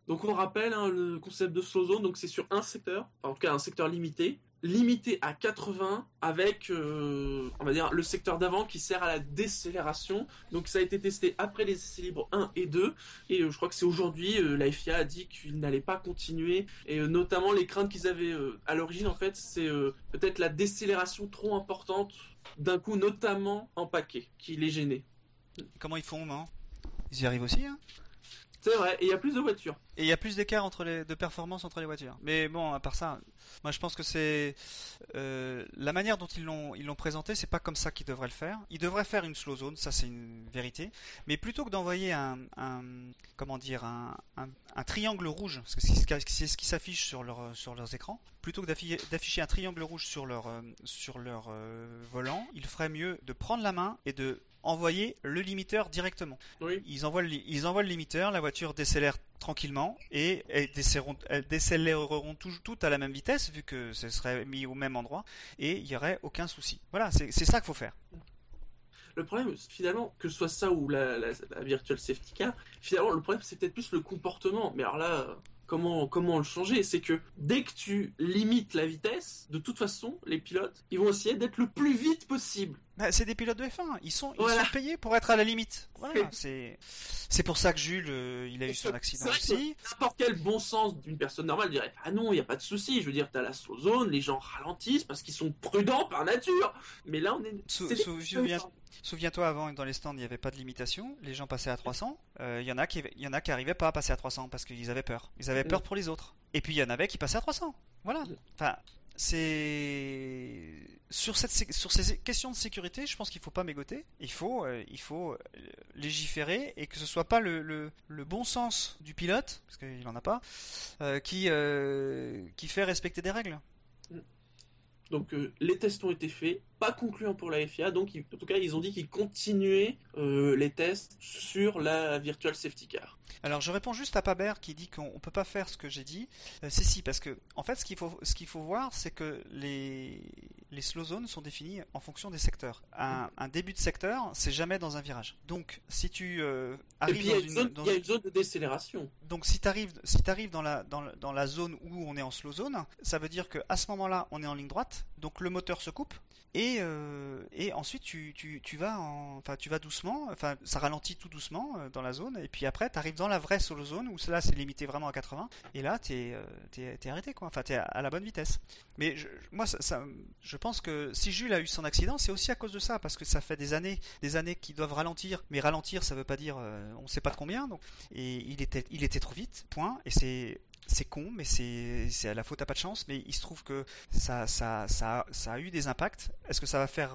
Donc on rappelle hein, le concept de slow zone, donc c'est sur un secteur, enfin, en tout cas un secteur limité limité à 80 avec euh, on va dire le secteur d'avant qui sert à la décélération. Donc ça a été testé après les essais libres 1 et 2 et euh, je crois que c'est aujourd'hui euh, la FIA a dit qu'il n'allait pas continuer et notamment les craintes qu'ils avaient à l'origine en fait c'est peut-être la décélération trop importante d'un coup notamment en paquet qui les gênait. Comment ils font non Ils y arrivent aussi hein? C'est vrai, et il y a plus de voitures. Et il y a plus d'écart entre les de performance entre les voitures. Mais bon, à part ça, moi je pense que c'est euh, la manière dont ils l'ont ils l'ont présenté, c'est pas comme ça qu'ils devraient le faire. Ils devraient faire une slow zone, ça c'est une vérité. Mais plutôt que d'envoyer un, comment dire un, un, triangle rouge, parce que c'est ce qui s'affiche sur leur sur leurs écrans, plutôt que d'afficher un triangle rouge sur leur euh, sur leur euh, volant, il ferait mieux de prendre la main et de envoyer le limiteur directement. Ils, envoient le, ils envoient le limiteur, la voiture décélère tranquillement et elles décéléreront, toutes à la même vitesse vu que ce serait mis au même endroit et il n'y aurait aucun souci. Voilà, c'est ça qu'il faut faire. le problème, finalement, que ce soit ça ou la, la, la virtual safety car, finalement, le problème, c'est peut-être plus le comportement. Mais alors là, comment, comment le changer? C'est que dès que tu limites la vitesse, de toute façon, les pilotes, ils vont essayer d'être le plus vite possible. Bah, c'est des pilotes de F1, ils sont, ils sont payés pour être à la limite. Voilà, c'est, c'est pour ça que Jules, euh, il a eu son accident aussi. N'importe quel bon sens d'une personne normale dirait Ah non, il n'y a pas de souci, je veux dire, t'as la slow zone, les gens ralentissent parce qu'ils sont prudents par nature. Mais là, on est. Souviens-toi avant, dans les stands, il n'y avait pas de limitation, les gens passaient à 300. Euh, il y en a qui, il y en a qui arrivaient pas à passer à 300 parce qu'ils avaient peur. Ils avaient peur mm. pour les autres. Et puis il y en avait qui passaient à 300. Voilà. Mm. Enfin, c'est sur cette sur ces questions de sécurité, je pense qu'il faut pas mégoter. Il faut euh, il faut euh, légiférer et que ce soit pas le, le, bon sens du pilote parce qu'il en a pas euh, qui qui fait respecter des règles. Donc les tests ont été faits, pas concluants pour la FIA, donc en tout cas ils ont dit qu'ils continuaient les tests sur la virtual safety car. Alors je réponds juste à Paber qui dit qu'on peut pas faire ce que j'ai dit. Euh, c'est si parce que en fait ce qu'il faut ce qu'il faut voir c'est que les les slow zones sont définies en fonction des secteurs. Un, début de secteur c'est jamais dans un virage. Donc si tu euh, arrives dans une, il y a une zone de décélération. Donc si tu arrives si arrives dans la dans, dans la zone où on est en slow zone, ça veut dire que à ce moment-là on est en ligne droite, donc le moteur se coupe et, euh, et ensuite tu, tu, tu vas en, enfin tu vas doucement, enfin ça ralentit tout doucement euh, dans la zone. Et puis après tu arrives dans la vraie solo zone où là c'est limité vraiment à 80 et là tu es, es, arrêté quoi, enfin tu es à, la bonne vitesse. Mais moi je pense que si Jules a eu son accident, c'est aussi à cause de ça. Parce que ça fait des années, des années qu'ils doivent ralentir, mais ralentir ça veut pas dire euh, on sait pas de combien donc. Et il était il était trop vite, point. Et c'est c'est con, mais c'est à la faute à pas de chance. Mais il se trouve que ça, a eu des impacts. Est-ce que ça va faire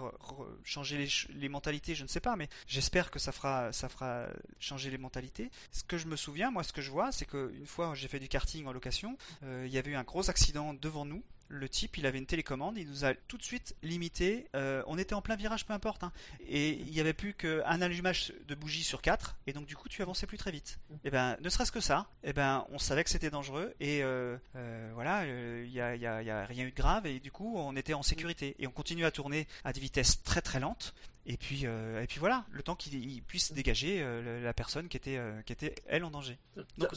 changer les, mentalités? Je ne sais pas, mais j'espère que ça fera, ça fera changer les mentalités. Ce que je me souviens, moi, ce que je vois, c'est qu'une fois j'ai fait du karting en location, euh, il y avait eu un gros accident devant nous le type, il avait une télécommande, il nous a tout de suite limité. Euh, on était en plein virage, peu importe, hein. et il n'y avait plus qu'un allumage de bougie sur quatre, et donc du coup tu avançais plus très vite. Et eh ben, ne serait-ce que ça, et eh ben, on savait que c'était dangereux, et euh, euh, voilà, il n'y a, y a, rien eu de grave, et du coup on était en sécurité, et on continue à tourner à des vitesses très très lentes, et puis, et puis voilà, le temps qu'il puisse dégager la personne qui était, qui était elle en danger. Donc,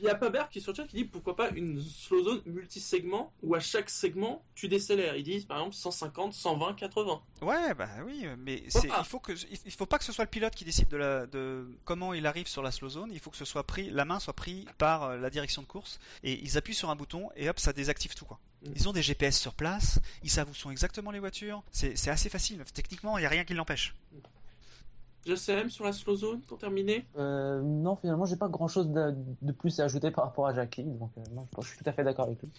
il y a Paber qui est sur qui dit pourquoi pas une slow zone multi-segment où à chaque segment tu décélères. Ils disent par exemple 150, 120, 80. Ouais, bah oui, mais c'est, il faut que, il faut pas que ce soit le pilote qui décide de la, de comment il arrive sur la slow zone. Il faut que ce soit pris, la main soit prise par la direction de course et ils appuient sur un bouton et hop, ça désactive tout quoi. Mm. Ils ont des GPS sur place, ils savent où sont exactement les voitures. C'est assez facile. Techniquement, il n'y a rien qui l'empêche. JCM sur la slow zone pour terminer euh, Non, finalement, j'ai pas grand chose de, plus à ajouter par rapport à Jackie, donc euh, je suis tout à fait d'accord avec lui.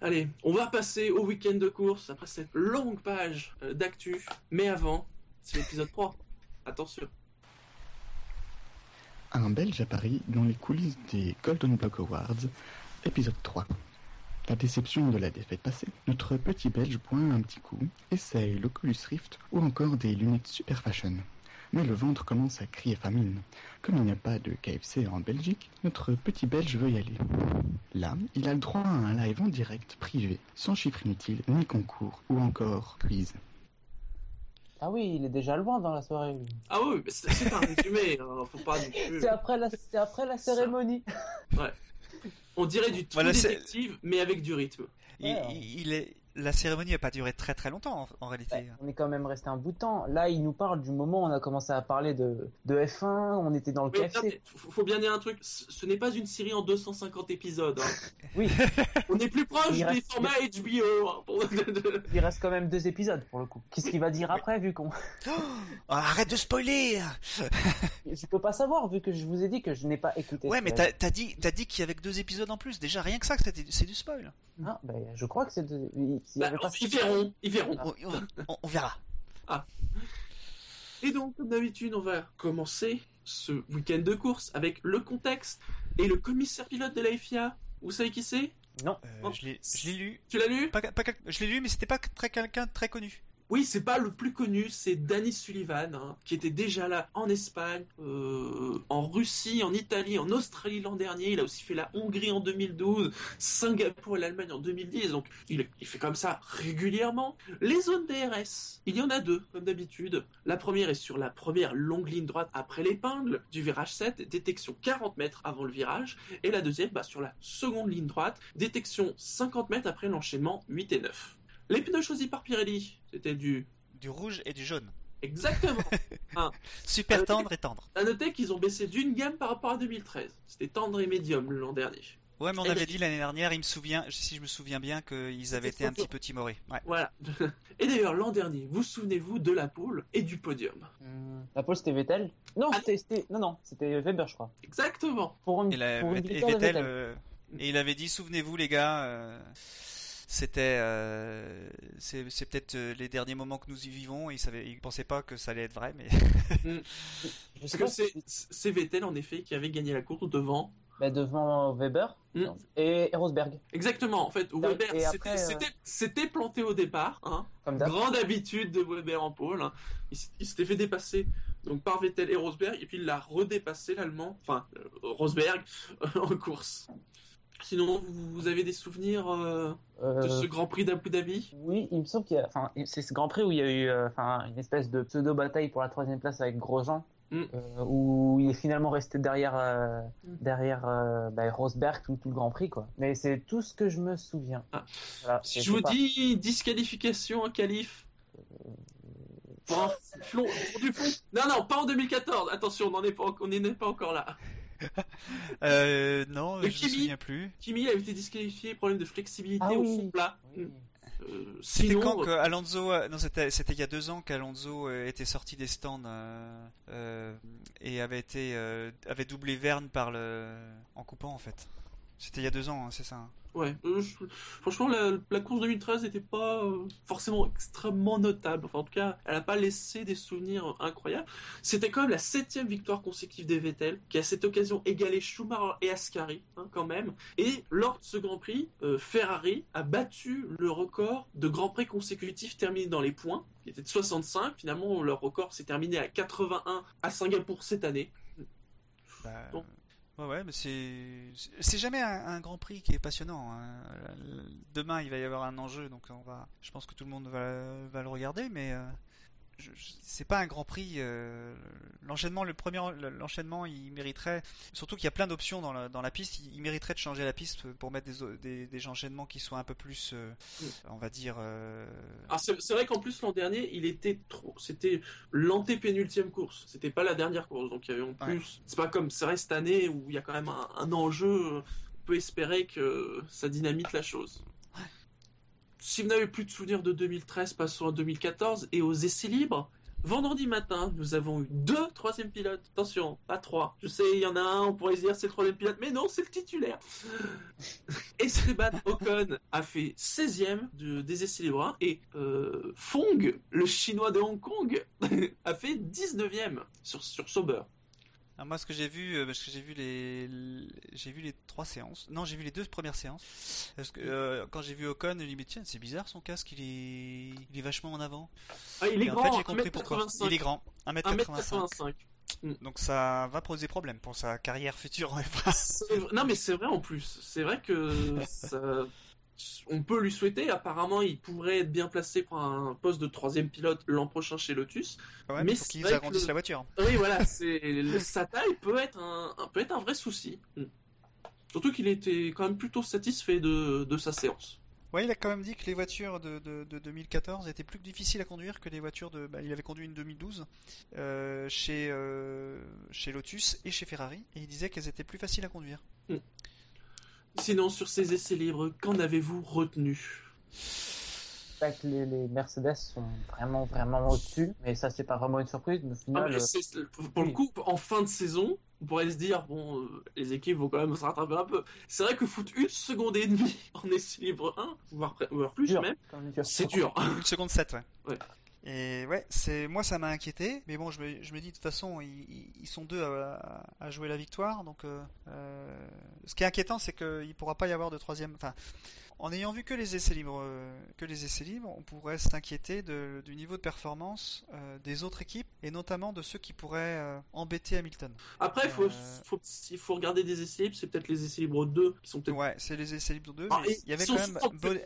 Allez, on va passer au week-end de course après cette longue page euh, d'actu. Mais avant, c'est l'épisode 3. Attention. Un Belge à Paris dans les coulisses des Golden Block Awards, épisode 3. La déception de la défaite passée, notre petit Belge pointe un petit coup, essaye l'Oculus Rift ou encore des lunettes super fashion. Mais le ventre commence à crier famine. Comme il n'y a pas de KFC en Belgique, notre petit Belge veut y aller. Là, il a le droit à un live en direct privé, sans chiffre inutile, ni concours, ou encore quiz. Ah oui, il est déjà loin dans la soirée. Ah oui, c'est un résumé, hein, faut pas C'est après la, après la cérémonie. Ouais. On dirait du tout détective, mais avec du rythme. il, est, la cérémonie n'a pas duré très très longtemps en, réalité. on est quand même resté un bout de temps. Là, il nous parle du moment où on a commencé à parler de, de F1, on était dans le café. Il faut bien dire un truc, ce n'est pas une série en 250 épisodes. Hein. oui. on est plus proche des formats HBO. Hein, il reste quand même deux épisodes pour le coup. Qu'est-ce qu'il va dire après vu qu'on... Oh, arrête de spoiler Je peux pas savoir vu que je vous ai dit que je n'ai pas écouté. Ouais, mais t'as as dit, as dit qu'il y avait que deux épisodes en plus. Déjà, rien que ça, c'est du spoil. Ah, ben, je crois que c'est... Bah, ils verront, ils verront. On, verra. Ah. Et donc, comme d'habitude, on va commencer ce week-end de course avec le contexte et le commissaire pilote de la FIA. Vous savez qui c'est? Non. Euh, je l'ai lu. Tu l'as lu? Je l'ai lu, mais c'était pas très quelqu'un très connu. Oui, c'est pas le plus connu, c'est Danny Sullivan, hein, qui était déjà là en Espagne, euh, en Russie, en Italie, en Australie l'an dernier. Il a aussi fait la Hongrie en 2012, Singapour et l'Allemagne en 2010. Donc, il, il fait comme ça régulièrement. Les zones DRS, il y en a deux, comme d'habitude. La première est sur la première longue ligne droite après l'épingle du virage 7, détection 40 mètres avant le virage. Et la deuxième, bah, sur la seconde ligne droite, détection 50 mètres après l'enchaînement 8 et 9. Les pneus choisis par Pirelli, c'était du... Du rouge et du jaune. Exactement. Hein. Super tendre et tendre. À noter qu'ils ont baissé d'une gamme par rapport à 2013. C'était tendre et médium l'an dernier. Ouais, mais on avait dit l'année dernière, il me souvient, si je me souviens bien, qu'ils avaient été un petit peu timorés. Ouais. Voilà. Et d'ailleurs, l'an dernier, vous souvenez-vous de la pole et du podium? Hum, La pole, c'était Vettel? Non, ah. c'était, non, non, c'était Weber, je crois. Exactement. Pour et, Vettel, euh, et il avait dit, souvenez-vous les gars, euh, c'était euh, c'est peut-être euh, les derniers moments que nous y vivons il savait il pensait pas que ça allait être vrai mais mm. parce que c'est Vettel en effet qui avait gagné la course devant bah, devant Weber mm. et, Rosberg exactement en fait Weber euh, s'était planté au départ hein. grande habitude de Weber en pôle hein. il, s'était fait dépasser donc par Vettel et Rosberg et puis il l'a redépassé l'allemand enfin Rosberg en course Sinon, vous avez des souvenirs euh, de ce euh, Grand Prix d'Abu Dhabi? Oui, il me semble qu'il y a, enfin, c'est ce Grand Prix où il y a eu, euh, enfin, une espèce de pseudo bataille pour la troisième place avec Grosjean, mm. où il est finalement resté derrière, mm. derrière bah, Rosberg tout, le Grand Prix, quoi. Mais c'est tout ce que je me souviens. Ah. si je vous dis disqualification en qualif. Pour, un flon, du fond. Non, non, pas en 2014. Attention, on n'en est pas, on n'est pas encore là. euh, non, je ne me souviens plus. Kimi a été disqualifié, problème de flexibilité ah au fond plat. Euh, c'était quand que Alonso, euh, non c'était il y a deux ans qu'Alonso euh, était sorti des stands et avait été avait doublé Verne par le en coupant en fait. C'était il y a deux ans, hein, c'est ça. Hein. Ouais, euh, franchement, la, course 2013 n'était pas euh, forcément extrêmement notable. Enfin, en tout cas, elle n'a pas laissé des souvenirs incroyables. C'était quand même la septième victoire consécutive des Vettel, qui a cette occasion égalé Schumacher et Ascari, hein, quand même. Et lors de ce Grand Prix, euh, Ferrari a battu le record de Grand Prix consécutifs terminés dans les points, qui était de 65. Finalement, leur record s'est terminé à 81 à Singapour cette année. Bah, Ouais, ouais, mais c'est c'est jamais un, Grand Prix qui est passionnant. Hein. Demain, il va y avoir un enjeu, donc on va. Je pense que tout le monde va, va le regarder, mais c'est pas un Grand Prix. Euh, l'enchaînement, le premier, l'enchaînement, il mériterait. Surtout qu'il y a plein d'options dans la, dans la piste. Il, mériterait de changer la piste pour mettre des, des, enchaînements qui soient un peu plus, euh, on va dire. Euh... Ah, c'est vrai qu'en plus l'an dernier, il était trop. C'était l'antépénultième course. C'était pas la dernière course, donc il y avait en plus. C'est pas comme c'est vrai cette année où il y a quand même un, un enjeu. On peut espérer que ça dynamite la chose si vous n'avez plus de souvenirs de 2013, passons à 2014 et aux essais libres. Vendredi matin, nous avons eu deux troisième pilotes. Attention, pas trois. Je sais, il y en a un, on pourrait se dire c'est le troisième pilote, mais non, c'est le titulaire. Esteban Ocon a fait 16e des essais libres et euh, Fong, le chinois de Hong Kong, a fait 19e sur, sur Sauber. Ah, moi, ce que j'ai vu, euh, parce que j'ai vu les, j'ai vu les trois séances. Non, j'ai vu les deux premières séances. Parce que euh, quand j'ai vu Ocon, je me dit tiens, c'est bizarre son casque, il est, il est vachement en avant. Ah, il est grand. En fait, j'ai compris pourquoi. Il est grand, 1m85. Mm. Donc ça va poser problème pour sa carrière future Non mais c'est vrai en plus. C'est vrai que ça, on peut lui souhaiter. Apparemment, il pourrait être bien placé pour un poste de troisième pilote l'an prochain chez Lotus. mais qu'ils agrandissent la voiture. Oui, voilà, c'est sa taille peut être un, peut être un vrai souci. Surtout qu'il était quand même plutôt satisfait de, sa séance. Ouais, il a quand même dit que les voitures de, 2014 étaient plus difficiles à conduire que les voitures de. Bah, il avait conduit une 2012 euh, chez, euh, chez Lotus et chez Ferrari, et il disait qu'elles étaient plus faciles à conduire. Hmm. Sinon, sur ces essais libres, qu'en avez-vous retenu? Que les, Mercedes sont vraiment vraiment au-dessus, mais ça c'est pas vraiment une surprise. Ah, euh, pour le coup, en fin de saison, on pourrait se dire bon, euh, les équipes vont quand même se rattraper un peu. C'est vrai que foutre une seconde et demie en essai libre 1, voire, plus même, c'est dur. Une seconde 7, ouais. ouais. Et ouais, c'est moi ça m'a inquiété, mais bon, je me, dis de toute façon ils, ils sont deux à, à, jouer la victoire, donc euh, euh, ce qui est inquiétant c'est qu'il pourra pas y avoir de troisième. Enfin, en ayant vu que les essais libres, que les essais libres, on pourrait s'inquiéter du niveau de performance des autres équipes et notamment de ceux qui pourraient embêter Hamilton. Après, faut, faut, regarder des essais libres, c'est peut-être les essais libres 2 qui sont peut-être. Ouais, c'est les essais libres 2. mais il y avait quand même.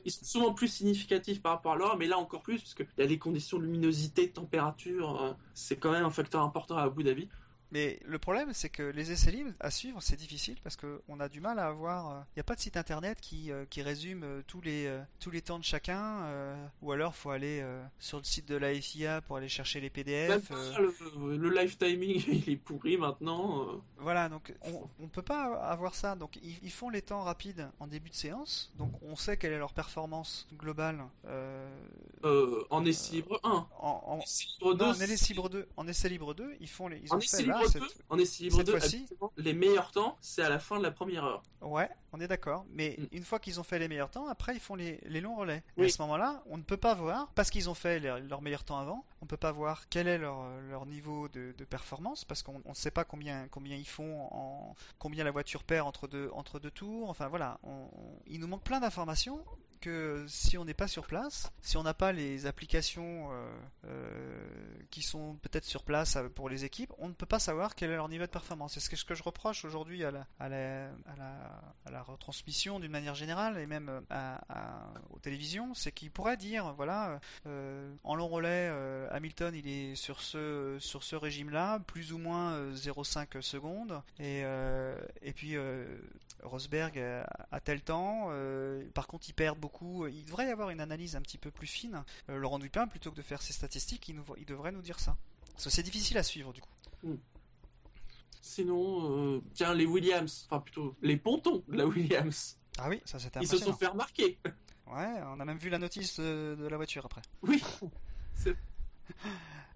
ils sont souvent plus significatifs par rapport à l'or, mais là encore plus, parce qu'il y a des conditions de luminosité, de température. c'est quand même un facteur important à Abu Dhabi. Mais le problème, c'est que les essais libres à suivre, c'est difficile parce qu'on a du mal à avoir. Il euh, n'y a pas de site internet qui, euh, qui résume euh, tous, les, tous les temps de chacun, ou alors faut aller sur le site de la FIA pour aller chercher les PDF. Le, le, live timing, il est pourri maintenant. Voilà, donc on ne peut pas avoir ça. Donc ils, ils, font les temps rapides en début de séance, donc on sait quelle est leur performance globale. en essai libre 1. En, en, essai libre 2. En essai libre 2, ils font les. Ils ont fait, on est libre 2, les meilleurs temps, c'est à la fin de la première heure. Ouais, on est d'accord. Mais mm. une fois qu'ils ont fait les meilleurs temps, après ils font les, longs relais. Et à ce moment-là, on ne peut pas voir, parce qu'ils ont fait leurs meilleurs temps avant, on ne peut pas voir quel est leur, niveau de, performance, parce qu'on ne sait pas combien, combien ils font, en, combien la voiture perd entre deux, entre deux tours. Enfin voilà, il nous manque plein d'informations que si on n'est pas sur place, si on n'a pas les applications euh, euh, qui sont peut-être sur place euh, pour les équipes, on ne peut pas savoir quel est leur niveau de performance. C'est ce que, je reproche aujourd'hui à la, à, la, à, la, retransmission d'une manière générale et même aux télévisions, c'est qu'ils pourraient dire voilà, en long relais, Hamilton il est sur ce, sur ce régime-là, plus ou moins 0,5 secondes, et, et puis Rosberg a tel temps, par contre il perd beaucoup il devrait y avoir une analyse un petit peu plus fine. Euh, Laurent Dupin, plutôt que de faire ses statistiques, il, il devrait nous dire ça. c'est difficile à suivre du coup. Hmm. Sinon, euh, tiens, les Williams, enfin plutôt les pontons de la Williams. Ah oui, ça c'était Ils se sont fait remarquer. Ouais, on a même vu la notice de, de la voiture après. Oui.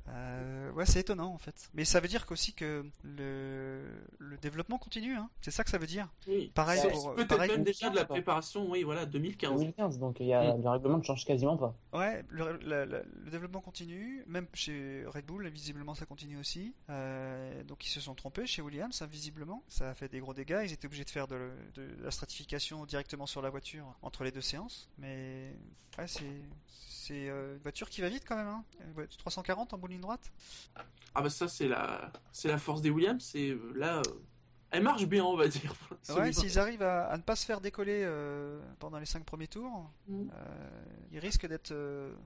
Euh, ouais, c'est étonnant en fait. Mais ça veut dire qu'aussi que le, le développement continue. Hein. C'est ça que ça veut dire. Oui. Pareil pour. Peut-être même déjà de la préparation, oui, voilà, 2015. 2015, donc il y a, mm. le règlement ne change quasiment pas. Ouais, le, le, développement continue. Même chez Red Bull, visiblement ça continue aussi. Euh, donc ils se sont trompés chez Williams, hein, visiblement. Ça a fait des gros dégâts. Ils étaient obligés de faire de, de la stratification directement sur la voiture entre les deux séances. Mais ouais, c'est c'est euh, une voiture qui va vite quand même. Hein 340 en bout ligne droite? Ah bah ça c'est la c'est la force des Williams. C'est euh, là euh, elle marche bien on va dire. Ouais, s'ils arrivent à, ne pas se faire décoller pendant les 5 premiers tours, mm. ils risquent d'être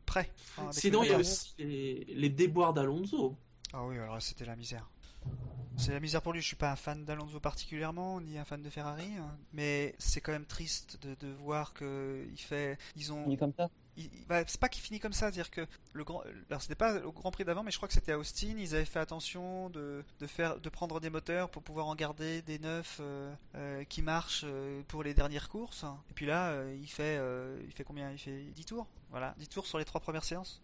prêts. Sinon il y a aussi les, les déboires d'Alonso. Ah oui alors c'était la misère. C'est la misère pour lui. Je suis pas un fan d'Alonso particulièrement, ni un fan de Ferrari, hein. mais c'est quand même triste de, de voir que il fait. Ils ont. Il est comme ça. Bah, c'est pas qu'il finit comme ça, c'est-à-dire que le grand, alors c'était pas au Grand Prix d'avant, mais je crois que c'était à Austin, ils avaient fait attention de, de faire, de prendre des moteurs pour pouvoir en garder des neufs euh, euh, qui marchent euh, pour les dernières courses. Et puis là, il fait, il fait combien? Il fait 10 tours, voilà, 10 tours sur les trois premières séances.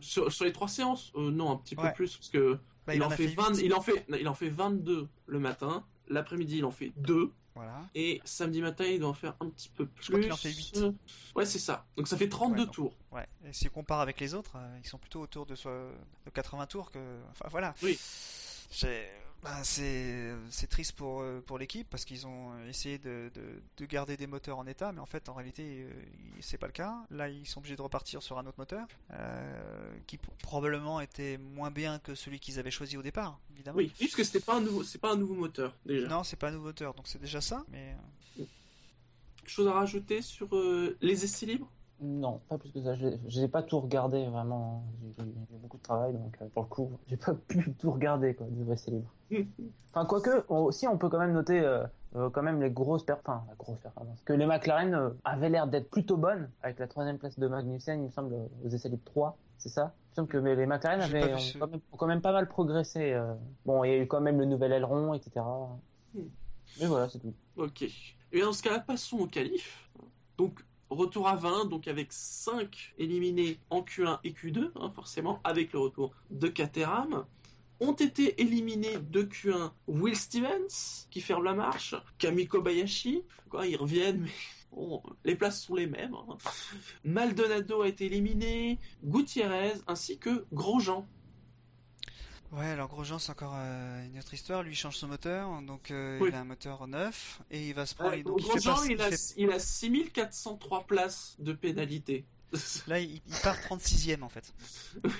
Sur, les trois séances, non, un petit peu plus parce que bah, il, en, fait, 20, il en fait, il en fait 22 le matin, l'après-midi il en fait 2 et samedi matin, il doit en faire un petit peu plus. Je crois qu'il en fait 8. Ouais, c'est ça. Donc ça fait 32 tours. Ouais. Et si on compare avec les autres, euh, ils sont plutôt autour de, de 80 tours que. Enfin voilà. Oui. Bah, c'est triste pour, euh, pour l'équipe parce qu'ils ont essayé de, de, garder des moteurs en état, mais en fait, en réalité, euh, c'est pas le cas. Là, ils sont obligés de repartir sur un autre moteur euh, qui probablement était moins bien que celui qu'ils avaient choisi au départ, évidemment. Oui, puisque c'était pas un nouveau, c'est pas un nouveau moteur déjà. Non, c'est pas un nouveau moteur, donc c'est déjà ça. Mais chose à rajouter sur les essais libres? Non, pas plus que ça. Je n'ai pas tout regardé vraiment. J'ai eu beaucoup de travail, donc euh, pour le coup, j'ai pas pu tout regarder quoi, du c'est libre. enfin, quoique, aussi on peut quand même noter euh, euh, quand même les grosses performances, la grosse performance. Que les McLaren avaient l'air d'être plutôt bonnes avec la troisième place de Magnussen, il me semble, aux essais libres 3, c'est ça? Il me semble que les McLaren avaient ont quand, même, pas mal progressé. Bon, il y a eu quand même le nouvel aileron, etc. Hmm. Mais voilà, c'est tout. Ok. Et dans ce cas-là, passons au qualif. Donc, Retour à 20, donc avec 5 éliminés en Q1 et Q2, hein, forcément, avec le retour de Caterham. Ont été éliminés de Q1 Will Stevens, qui ferme la marche, Kami Kobayashi, ils reviennent, mais les places sont les mêmes. Hein. Maldonado a été éliminé, Gutiérrez, ainsi que Grosjean. Ouais, alors Grosjean, c'est encore euh, une autre histoire. Lui, il change son moteur, donc euh, il a un moteur neuf et il va se prendre. donc, Grosjean, il, a, il a 6403 places de pénalité. Là, il, part 36ème en fait.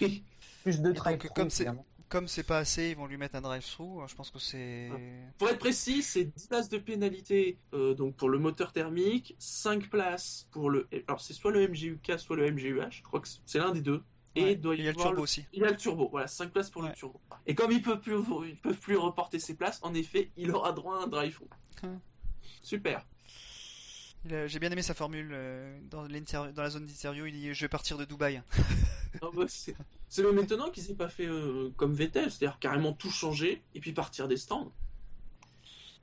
Oui. Plus de drive comme c'est comme c'est pas assez, ils vont lui mettre un drive-through. Je pense que c'est. Pour être précis, c'est 10 places de pénalité euh, donc pour le moteur thermique, 5 places pour le. Alors c'est soit le MGUK, soit le MGUH. Je crois que c'est l'un des deux. Et il y a le turbo aussi. Il a le turbo, voilà, 5 places pour le turbo. Et comme ils peuvent plus, ils peuvent plus reporter ses places, en effet, il aura droit à un drive through. Hum. Super. J'ai bien aimé sa formule euh, dans, dans la zone d'interview. Il dit Je vais partir de Dubaï. Bah, c'est le maintenant qu'il s'est pas fait euh, comme Vettel, c'est-à-dire carrément tout changer et puis partir des stands.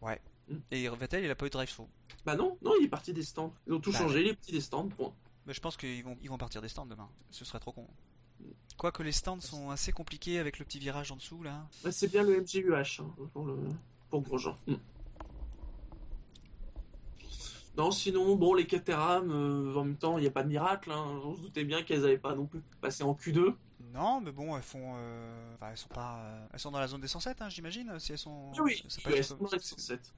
Ouais. Hum. Et Vettel, il a pas eu de drive-through. Bah non, non, il est parti des stands. Ils ont tout bah changé, les petits des stands, point. Mais je pense qu'ils vont, ils vont partir des stands demain. Ce serait trop con. Quoique les stands sont assez compliqués avec le petit virage en dessous là. Bah, c'est bien le MGUH hein, pour, le... pour Grosjean. Hum. Non, sinon, bon, les Caterham, euh, en même temps, il n'y a pas de miracle. Hein. On se doutait bien qu'elles n'avaient pas non plus passé en Q2. Non, mais bon, elles font, euh, elles sont pas, euh, elles sont dans la zone des 107, hein, j'imagine. Si elles sont, oui, elles sont dans les 107.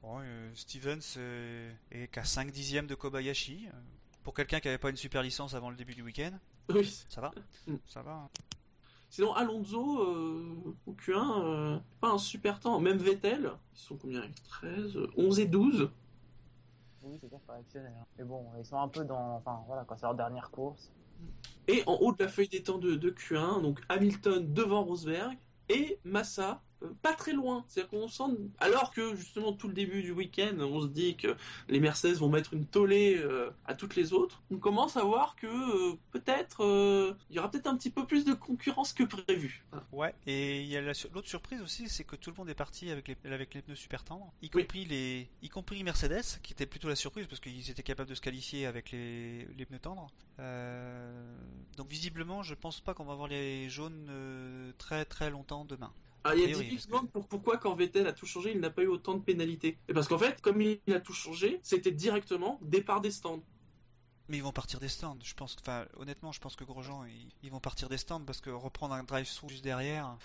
Bon, Stevens est qu'à 5 dixièmes de Kobayashi. Pour quelqu'un qui n'avait pas une super licence avant le début du week-end. Oui. Ça va? Mm. Ça va. Hein. Sinon, Alonso, au Q1, pas un super temps. Même Vettel, ils sont combien? 13, 11 et 12. Oui, c'est pas exceptionnel. Hein. Mais bon, ils sont un peu dans. Enfin, voilà, c'est leur dernière course. Et en haut de la feuille des temps de, de Q1, donc Hamilton devant Rosberg et Massa euh, pas très loin. C'est-à-dire qu'on sent, alors que justement tout le début du week-end, on se dit que les Mercedes vont mettre une tollée euh, à toutes les autres, on commence à voir que euh, peut-être il y aura peut-être un petit peu plus de concurrence que prévu. Ouais, et il y a l'autre surprise aussi, c'est que tout le monde est parti avec les, avec les pneus super tendres, y compris les, y compris Mercedes, qui était plutôt la surprise parce qu'ils étaient capables de se qualifier avec les, les pneus tendres. donc visiblement, je pense pas qu'on va avoir les jaunes très très longtemps demain. Ah, il y a des pour pourquoi quand Vettel a tout changé, il n'a pas eu autant de pénalités. Et parce qu'en fait, comme il a tout changé, c'était directement départ des stands. Mais ils vont partir des stands, je pense. Enfin, honnêtement, je pense que Grosjean, ils, ils vont partir des stands parce que reprendre un drive-through juste derrière,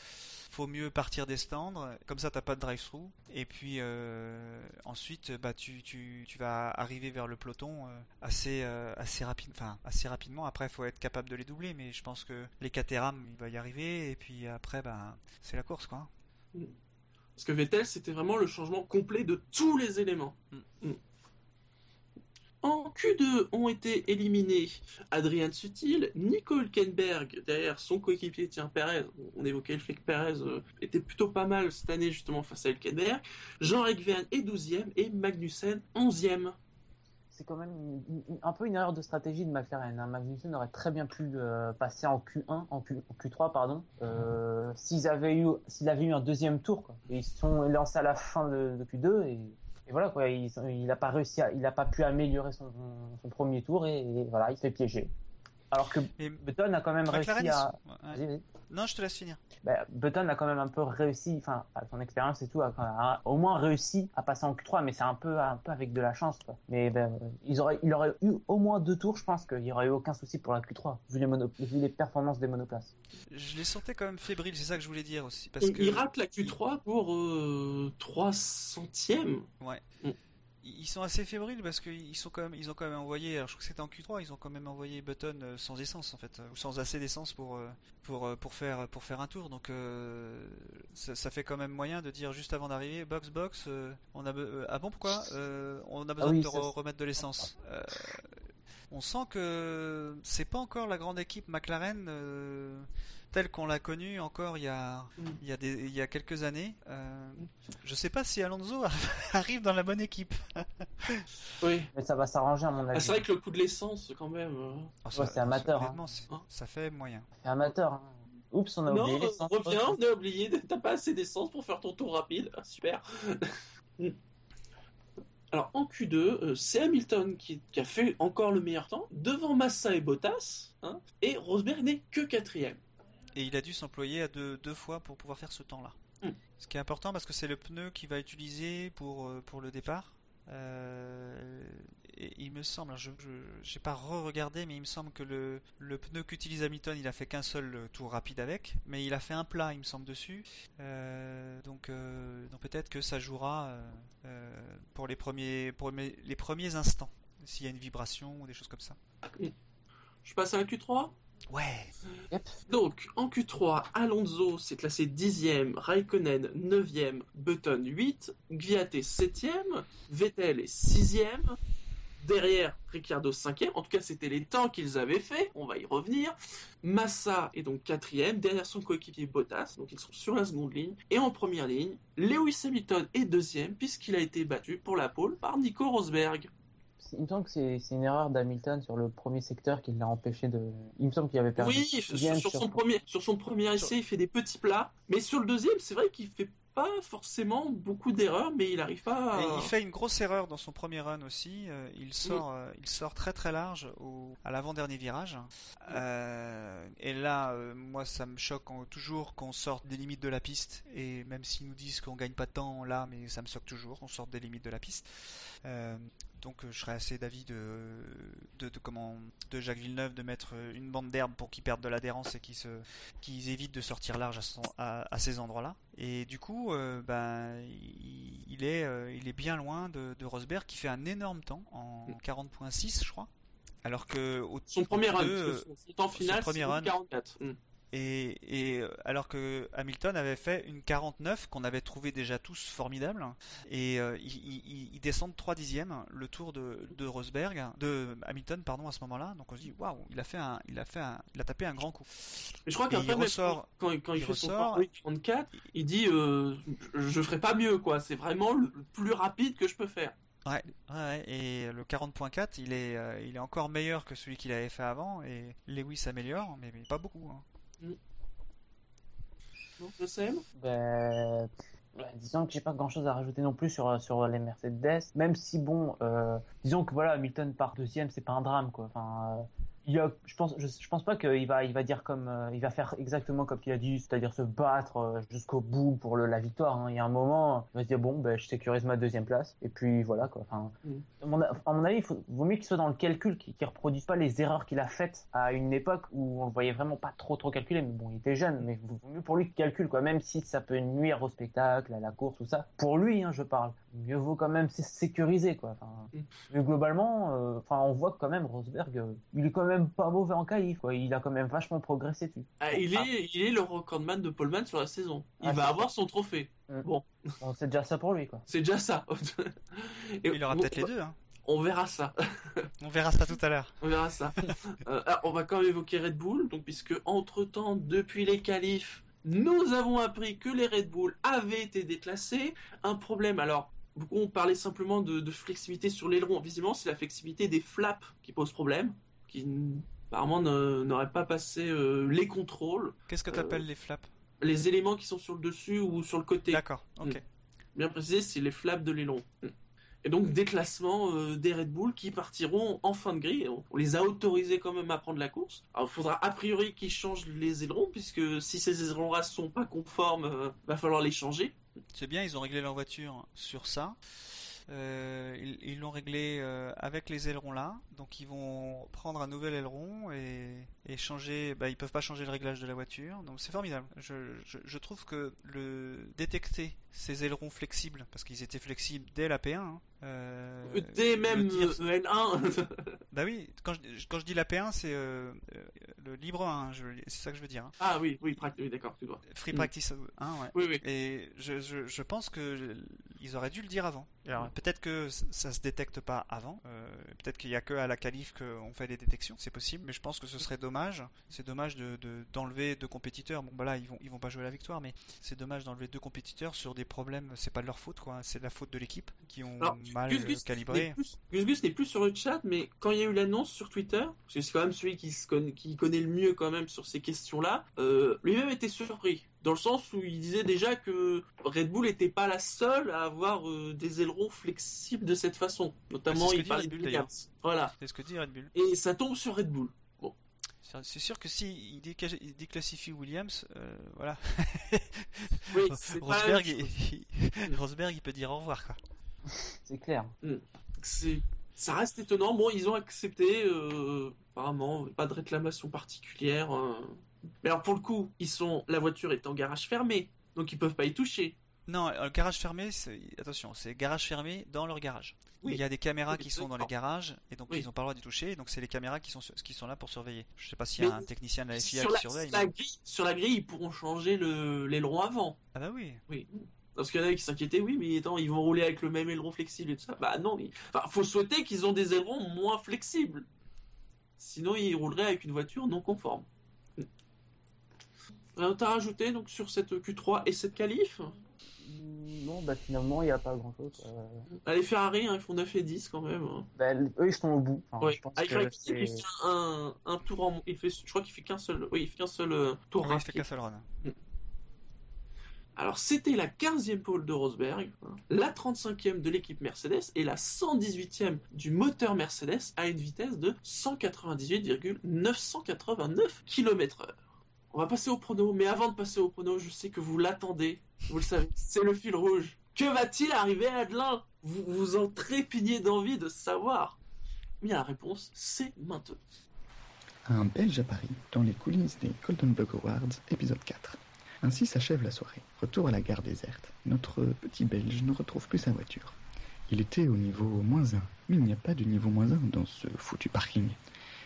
faut mieux partir des stands. Comme ça, t'as pas de drive-through. Et puis euh, ensuite, bah tu, tu, tu vas arriver vers le peloton euh, assez euh, assez rapide, enfin assez rapidement. Après, il faut être capable de les doubler, mais je pense que les Caterham, il va y arriver. Et puis après, bah c'est la course, quoi. Parce que Vettel, c'était vraiment le changement complet de tous les éléments. Mm. Mm. En Q2 ont été éliminés Adrian Sutil, Nico Hülkenberg derrière son coéquipier Tiens Perez. On évoquait le fait que Perez euh, était plutôt pas mal cette année justement face à Hülkenberg. Jean-Eric Verne est 12e et Magnussen 11e. C'est quand même un peu une erreur de stratégie de McLaren. Hein. Magnussen aurait très bien pu euh, passer en Q1, en, Q, 3 pardon, euh, s'ils avaient eu, avait eu un deuxième tour. ils sont lancés à la fin de, de Q2 et et voilà quoi, il, n'a pas réussi, il n'a pas pu améliorer son, premier tour et, voilà, il se fait piéger. Alors que Button a quand même réussi à. Non, je te laisse finir. Bah, Button a quand même un peu réussi, enfin, à son expérience et tout, a, au moins réussi à passer en Q3, mais c'est un peu, un peu avec de la chance. Quoi. Mais ben, ils auraient, il aurait eu au moins deux tours, je pense qu'il n'y aurait eu aucun souci pour la Q3, vu les, mono, vu les performances des monoplaces. Je les sentais quand même fébriles, c'est ça que je voulais dire aussi. Parce que... Il rate la Q3 pour euh, 3 centièmes. Ouais. Mm ils sont assez fébriles parce qu'ils sont quand même, ils ont quand même envoyé, alors je crois que c'était en Q3, ils ont quand même envoyé Button euh, sans essence en fait, ou sans assez d'essence pour euh, pour euh, pour faire pour faire un tour. Donc ça, fait quand même moyen de dire juste avant d'arriver, box box, on a ah bon pourquoi on a besoin ah de remettre de l'essence. on sent que c'est pas encore la grande équipe McLaren telle qu'on l'a connue encore il y a, mm. il y a, des, il y a quelques années. Euh, je sais pas si Alonso arrive dans la bonne équipe. oui. Mais ça va s'arranger à mon avis. Ah, c'est vrai que le coup de l'essence, quand même. Euh. Ah, c'est amateur. Hein. Hein ça fait moyen. C'est amateur. Hein. Oups, on a oublié l'essence. reviens, on a oublié. T'as pas assez d'essence pour faire ton tour rapide. Ah, super. Alors en Q2, euh, c'est Hamilton qui, a fait encore le meilleur temps, devant Massa et Bottas, et Rosberg n'est que quatrième et il a dû s'employer à deux, deux fois pour pouvoir faire ce temps-là. Hmm. Ce qui est important parce que c'est le pneu qu'il va utiliser pour, euh, pour le départ. Euh, et il me semble, je n'ai pas re-regardé, mais il me semble que le, le pneu qu'utilise Hamilton, il a fait qu'un seul tour rapide avec, mais il a fait un plat, il me semble, dessus. donc, donc peut-être que ça jouera pour, les premiers, pour les premiers instants, s'il y a une vibration ou des choses comme ça. Je passe à la Q3 Ouais. Donc, en Q3, Alonso s'est classé 10e, Raikkonen 9e, Button 8, Gviat 7e, Vettel est 6e, derrière Ricciardo 5e, en tout cas c'était les temps qu'ils avaient fait, on va y revenir. Massa est donc 4e, derrière son coéquipier Bottas, donc ils sont sur la seconde ligne. Et en première ligne, Lewis Hamilton est deuxième puisqu'il a été battu pour la pole par Nico Rosberg il me semble que c'est une erreur d'Hamilton sur le premier secteur qui l'a empêché de. Il me semble qu'il avait perdu. Oui, sur, son premier, sur son premier essai, il fait des petits plats, mais sur le deuxième, c'est vrai qu'il fait pas forcément beaucoup d'erreurs, mais il arrive pas. À... il fait une grosse erreur dans son premier run aussi. Euh, il sort, euh, il sort très très large au, à l'avant-dernier virage. Euh, et là, moi, ça me choque toujours qu'on sorte des limites de la piste. Et même s'ils nous disent qu'on gagne pas de temps là, mais ça me choque toujours qu'on sorte des limites de la piste. Donc euh, je serais assez d'avis de, de, comment, de Jacques Villeneuve de mettre euh, une bande d'herbe pour qu'ils perdent de l'adhérence et qu'ils se, qu'ils évitent de sortir large à, à, ces endroits-là. Et du coup, euh, ben, il, est, il est bien loin de, Rosberg qui fait un énorme temps en 40.6 je crois. Alors que au, son premier run, son, temps final, c'est 44. Et, euh, alors que Hamilton avait fait une 49 qu'on avait trouvé déjà tous formidable, et euh, il, descend de 3 dixièmes le tour de, Rosberg, de Hamilton pardon à ce moment-là. Donc on se dit waouh, il a fait un, il a fait un, il a tapé un grand coup. Mais je crois qu'après ressort, quand, il, fait ressort, son 34, il dit euh, je ferai pas mieux quoi. C'est vraiment le plus rapide que je peux faire. Ouais, ouais, et le 40.4, il est, il est encore meilleur que celui qu'il avait fait avant, et Lewis s'améliore, mais, pas beaucoup. Hein. Donc, le CM ben, disons que j'ai pas grand chose à rajouter non plus sur, sur les Mercedes, même si bon, euh, disons que voilà, Hamilton part deuxième, c'est pas un drame quoi. Enfin, euh, je pense, je, pense pas qu'il va, il va dire comme, euh, il va faire exactement comme il a dit, c'est-à-dire se battre euh, jusqu'au bout pour le, la victoire. Hein. Il y a un moment, il va se dire bon, ben, je sécurise ma deuxième place, et puis voilà quoi. Enfin, mm. à, mon, avis, il faut, vaut mieux qu'il soit dans le calcul, qu'il ne reproduise pas les erreurs qu'il a faites à une époque où on le voyait vraiment pas trop trop calculer. Mais bon, il était jeune, mais vaut mieux pour lui qu'il calcule quoi, même si ça peut nuire au spectacle, à la course, tout ça. Pour lui, hein, je parle. Mieux vaut quand même sécuriser quoi. Enfin, mm. Mais globalement, euh, enfin, on voit quand même Rosberg, il est quand même pas mauvais en qualif, quoi. Il a quand même vachement progressé dessus. Ah, il, est, il est le recordman de Paulman sur la saison. Il ah, va avoir son trophée. Mm. Bon. c'est déjà ça pour lui, quoi. C'est déjà ça. il aura peut-être les deux, hein. On verra ça. on verra ça tout à l'heure. On verra ça. Euh, on va quand même évoquer Red Bull, donc puisque entre temps, depuis les qualifs, nous avons appris que les Red Bull avaient été déclassés. Un problème, alors beaucoup ont parlé simplement de, de flexibilité sur l'aileron. Visiblement, c'est la flexibilité des flaps qui pose problème qui apparemment n'aurait pas passé euh, les contrôles. Qu'est-ce que tu appelles euh, les flaps? Les éléments qui sont sur le dessus ou sur le côté. D'accord, ok. Mm. Bien précisé, c'est les flaps de l'aileron. Mm. Et donc déclassement euh, des Red Bull qui partiront en fin de grille. On les a autorisés quand même à prendre la course. Alors il faudra a priori qu'ils changent les ailerons puisque si ces ailerons-là sont pas conformes, il va falloir les changer. C'est bien, ils ont réglé leur voiture sur ça. Euh, ils l'ont réglé euh, avec les ailerons là, donc ils vont prendre un nouvel aileron et, changer. Bah, ils peuvent pas changer le réglage de la voiture, donc c'est formidable. Je, trouve que le détecter ces ailerons flexibles, parce qu'ils étaient flexibles dès la P1, hein, euh, dès même le N1. bah oui, quand je, quand je dis la P1, c'est euh, le libre 1, c'est ça que je veux dire. Hein. Ah oui, oui, d'accord, tu Free Practice 1, ouais. Oui, oui. Et je, je, je pense que ils auraient dû le dire avant. Alors peut-être que ça se détecte pas avant, euh, peut-être qu'il y a que à la qualif qu'on fait des détections, c'est possible, mais je pense que ce serait dommage. C'est dommage de d'enlever deux compétiteurs. Bon bah là ils vont ils vont pas jouer la victoire, mais c'est dommage d'enlever deux compétiteurs sur des problèmes. C'est pas de leur faute quoi, c'est de la faute de l'équipe qui ont mal calibré. Gus Gus n'est plus sur le chat, mais quand il y a eu l'annonce sur Twitter, c'est quand même celui qui, connaît, qui connaît le mieux quand même sur ces questions-là, euh, lui-même était surpris dans le sens où il disait déjà que Red Bull n'était pas la seule à avoir euh, des ailerons flexibles de cette façon. Notamment, il parlait de. Voilà. C'est ce que dit Red Bull. Et ça tombe sur Red Bull. Bon. C'est sûr que si il, déclassifie Williams, euh, voilà. oui, Rosberg, il, Rosberg, il peut dire au revoir, quoi. C'est clair. C'est Ça reste étonnant. Bon, ils ont accepté, euh, apparemment, pas de réclamation particulière. Hein. Mais alors, pour le coup, ils sont, la voiture est en garage fermé, donc ils peuvent pas y toucher. Non, le garage fermé, attention, c'est garage fermé dans leur garage. Il y a des caméras qui sont dans les garages et donc ils n'ont pas le droit d'y toucher. Donc c'est les caméras qui sont qui sont là pour surveiller. Je sais pas s'il y a un technicien de la FIA qui surveille. Sur la, grille, sur la grille, ils pourront changer l'aileron avant. Ah bah oui. Oui. Parce qu'il y en a qui s'inquiétaient, oui, mais attends, ils vont rouler avec le même aileron flexible et tout ça. Bah non, il enfin, faut souhaiter qu'ils ont des ailerons moins flexibles. Sinon, ils rouleraient avec une voiture non conforme. Rien à rajouter donc sur cette Q3 et cette qualif? Non, bah finalement, il n'y a pas grand chose. Euh... les Ferrari, hein, ils font 9 et 10 quand même. Hein. Bah, eux, ils sont au bout. Enfin, je pense Avec que il fait un, un, tour en. Il fait, je crois qu'il fait qu'un seul. Oui, il fait qu'un seul euh, tour. Ouais, il fait qu'un seul run. Mm. Alors, c'était la 15e pole de Rosberg, la 35e de l'équipe Mercedes et la 118e du moteur Mercedes à une vitesse de 198,989 km/h. On va passer au prono, mais avant de passer au prono, je sais que vous l'attendez. Vous le savez, c'est le fil rouge. Que va-t-il arriver à Adelin? Vous vous en trépignez d'envie de savoir. Bien, la réponse, c'est maintenant. Un Belge à Paris, dans les coulisses des Golden Bug Awards, épisode 4. Ainsi s'achève la soirée. Retour à la gare déserte. Notre petit Belge ne retrouve plus sa voiture. Il était au niveau moins 1, mais il n'y a pas de niveau moins 1 dans ce foutu parking.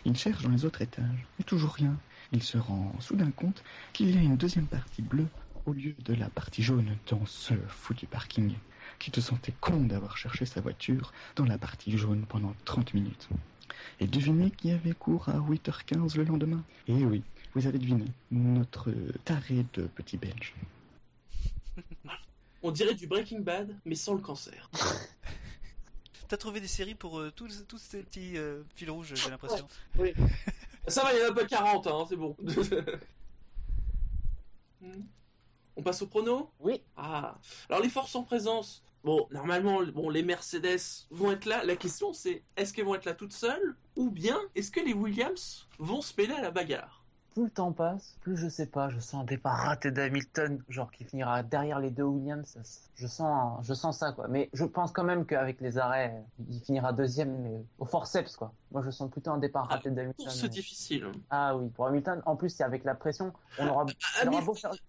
Il cherche dans les autres étages, mais toujours rien il se rend soudain compte qu'il y a une deuxième partie bleue au lieu de la partie jaune dans ce foutu parking. Qui te sentait con d'avoir cherché sa voiture dans la partie jaune pendant 30 minutes. Et devinez qui avait cours à 8h15 le lendemain? Eh oui, vous avez deviné, notre taré de petit belge. On dirait du Breaking Bad, mais sans le cancer. T'as trouvé des séries pour euh, tous, tous, ces petits euh, fils rouges, j'ai l'impression. Oui. Ça va, il y en a pas 40, hein, c'est bon. On passe au prono? Oui. Ah. Alors les forces en présence. Bon, normalement, bon, les Mercedes vont être là. La question c'est, est-ce qu'elles vont être là toutes seules Ou bien, est-ce que les Williams vont se mêler à la bagarre? Plus le temps passe, plus je sais pas, je sens un départ raté d'Hamilton, genre qui finira derrière les deux Williams. Je sens, je sens ça quoi. Mais je pense quand même qu'avec les arrêts, il finira deuxième, mais au forceps quoi. Moi je sens plutôt un départ ah, raté d'Hamilton. C'est difficile. Ah oui, pour Hamilton. En plus, c'est avec la pression, on aura.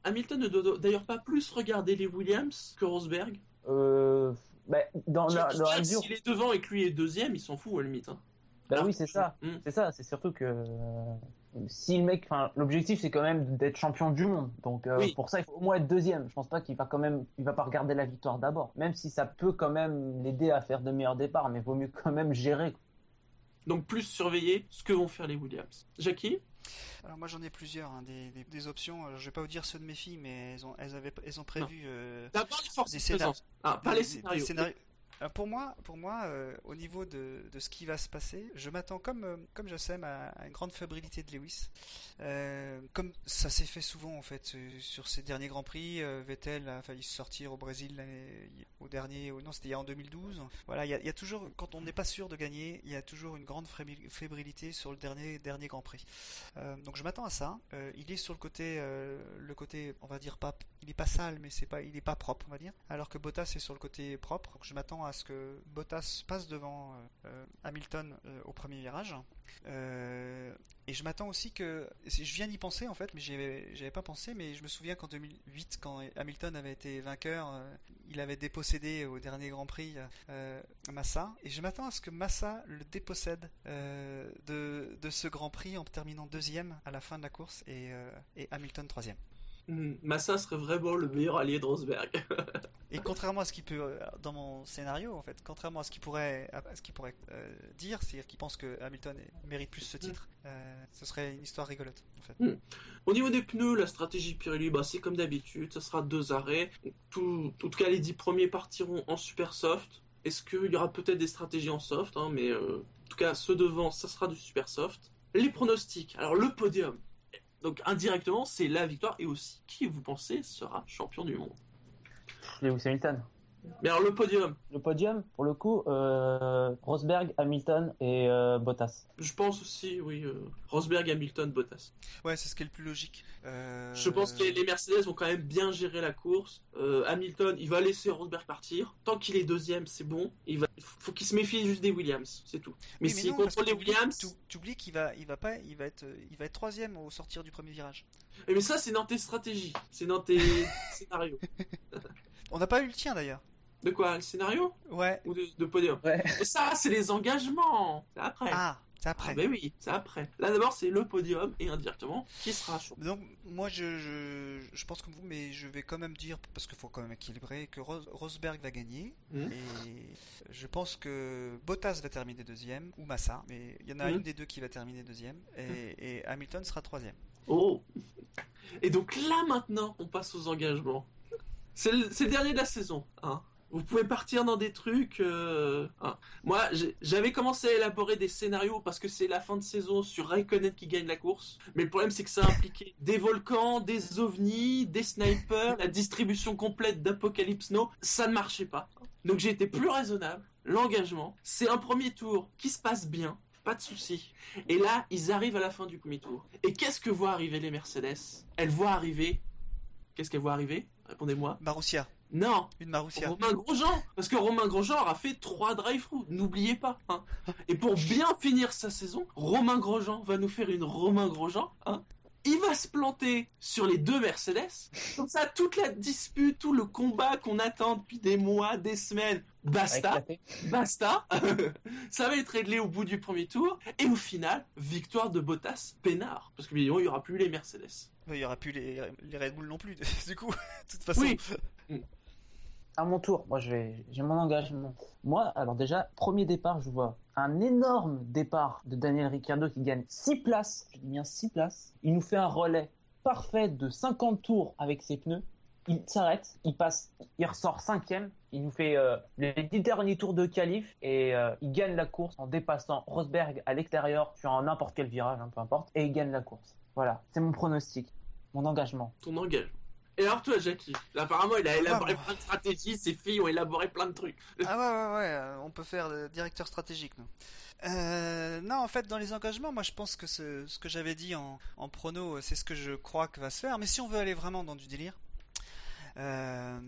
Hamilton, ne doit d'ailleurs pas plus regarder les Williams que Rosberg. Euh, bah, dans S'il est devant et que lui est deuxième, il s'en fout à la limite. Hein. Bah oui, c'est ça. Hmm. C'est ça. C'est surtout que si le mec, enfin, l'objectif c'est quand même d'être champion du monde. Donc euh, pour ça, il faut au moins être deuxième. Je pense pas qu'il va quand même, il va pas regarder la victoire d'abord, même si ça peut quand même l'aider à faire de meilleurs départs, mais vaut mieux quand même gérer. Donc plus surveiller ce que vont faire les Williams. Jackie? Alors moi j'en ai plusieurs, hein, des, options. je vais pas vous dire ceux de mes filles, mais elles ont, elles avaient, elles ont prévu. Euh, D'abord les forces des Ah, pas les scénarios. Euh, pour moi, pour moi euh, au niveau de, de, ce qui va se passer, je m'attends comme, euh, comme Jassem à, à, une grande fébrilité de Lewis. comme ça s'est fait souvent en fait sur ces derniers Grands Prix, Vettel a failli sortir au Brésil au dernier, non c'était en 2012. Voilà, il y, toujours, quand on n'est pas sûr de gagner, il y a toujours une grande fébrilité sur le dernier, dernier Grand Prix. donc je m'attends à ça. il est sur le côté, le côté, on va dire pas, il est pas sale, mais c'est pas, il est pas propre, on va dire. Alors que Bottas est sur le côté propre. Donc je m'attends à à ce que Bottas passe devant euh, Hamilton euh, au premier virage. Euh, et je m'attends aussi que, je viens d'y penser en fait, mais j'avais pas pensé, mais je me souviens qu'en 2008, quand Hamilton avait été vainqueur, il avait dépossédé au dernier Grand Prix Massa, et je m'attends à ce que Massa le dépossède de, ce Grand Prix en terminant deuxième à la fin de la course et Hamilton troisième. Hmm, Massa serait vraiment le meilleur allié de Rosberg. et contrairement à ce qu'il peut, euh, dans mon scénario, en fait, contrairement à ce qu'il pourrait, à ce qu'il pourrait euh, dire, c'est-à-dire qu'il pense que Hamilton mérite plus ce hmm. titre, euh, ce serait une histoire rigolote, en fait. Hmm. Au niveau des pneus, la stratégie Pirelli, bah, c'est comme d'habitude, ce sera deux arrêts. Tout, en tout cas, les dix premiers partiront en super soft. Est-ce qu'il y aura peut-être des stratégies en soft, hein, mais en tout cas, ceux devant, ça sera du super soft. Les pronostics. Alors, le podium. Donc indirectement, c'est la victoire et aussi qui vous pensez sera champion du monde? Lewis Hamilton. Mais alors le podium Le podium, pour le coup, euh, Rosberg, Hamilton et euh, Bottas. Je pense aussi, oui. Euh, Rosberg, Hamilton, Bottas. Ouais, c'est ce qui est le plus logique. Je pense que les Mercedes vont quand même bien gérer la course. Hamilton, il va laisser Rosberg partir. Tant qu'il est deuxième, c'est bon. Il va... faut qu'il se méfie juste des Williams, c'est tout. Mais, si s'il contrôle les Williams, tu oublies qu'il va, il va pas, il va être, il va être troisième au sortir du premier virage. Mais ça, c'est dans tes stratégies, c'est dans tes scénarios. On n'a pas eu le tien d'ailleurs. De quoi Le scénario Ouais. Ou de, podium Ouais. Et ça, c'est les engagements. C'est après. Ah, c'est après. Ah, oui, c'est après. Là d'abord, c'est le podium et indirectement qui sera chaud. Donc, moi, je, je, je, pense comme vous, mais je vais quand même dire, parce qu'il faut quand même équilibrer, que Rosberg va gagner. Mmh. Et je pense que Bottas va terminer deuxième, ou Massa, mais il y en a mmh. une des deux qui va terminer deuxième, et, mmh. et Hamilton sera troisième. Oh Et donc là maintenant, on passe aux engagements. C'est le, le, dernier de la saison. Hein. Vous pouvez partir dans des trucs. Euh, hein. Moi, j'avais commencé à élaborer des scénarios parce que c'est la fin de saison sur Raikkonen qui gagne la course. Mais le problème, c'est que ça impliquait des volcans, des ovnis, des snipers, la distribution complète d'Apocalypse No. Ça ne marchait pas. Donc j'ai été plus raisonnable. L'engagement, c'est un premier tour qui se passe bien. Pas de souci. Et là, ils arrivent à la fin du premier tour. Et qu'est-ce que voient arriver les Mercedes? Elles voient arriver. Qu'est-ce qu'elles voient arriver? Répondez-moi. Marussia. Non. Une Marussia. Romain Grosjean. Parce que Romain Grosjean aura fait trois drive-through. N'oubliez pas. Hein. Et pour bien finir sa saison, Romain Grosjean va nous faire une Romain Grosjean. Hein. Il va se planter sur les deux Mercedes. Comme ça, toute la dispute, tout le combat qu'on attend depuis des mois, des semaines, basta. Basta. ça va être réglé au bout du premier tour. Et au final, victoire de Bottas, peinard. Parce que il n'y aura plus les Mercedes. Il n'y aura plus les, les, Red Bull non plus, du coup, de toute façon. Oui à mon tour, moi j'ai mon engagement. Moi, alors déjà, premier départ, je vois un énorme départ de Daniel Ricciardo qui gagne 6 places. Je dis bien 6 places. Il nous fait un relais parfait de 50 tours avec ses pneus. Il s'arrête, il passe, il ressort cinquième. Il nous fait euh, les 10 derniers tours de qualif et euh, il gagne la course en dépassant Rosberg à l'extérieur sur n'importe quel virage, hein, peu importe, et il gagne la course. Voilà, c'est mon pronostic, mon engagement. Ton engagement. Et alors toi, Jackie Apparemment, il a élaboré plein de stratégies, ses filles ont élaboré plein de trucs. Ah ouais, ouais, ouais, euh, on peut faire le directeur stratégique, nous. Euh, non, en fait, dans les engagements, moi je pense que ce, ce que j'avais dit en, en prono, c'est ce que je crois que va se faire. Mais si on veut aller vraiment dans du délire, euh,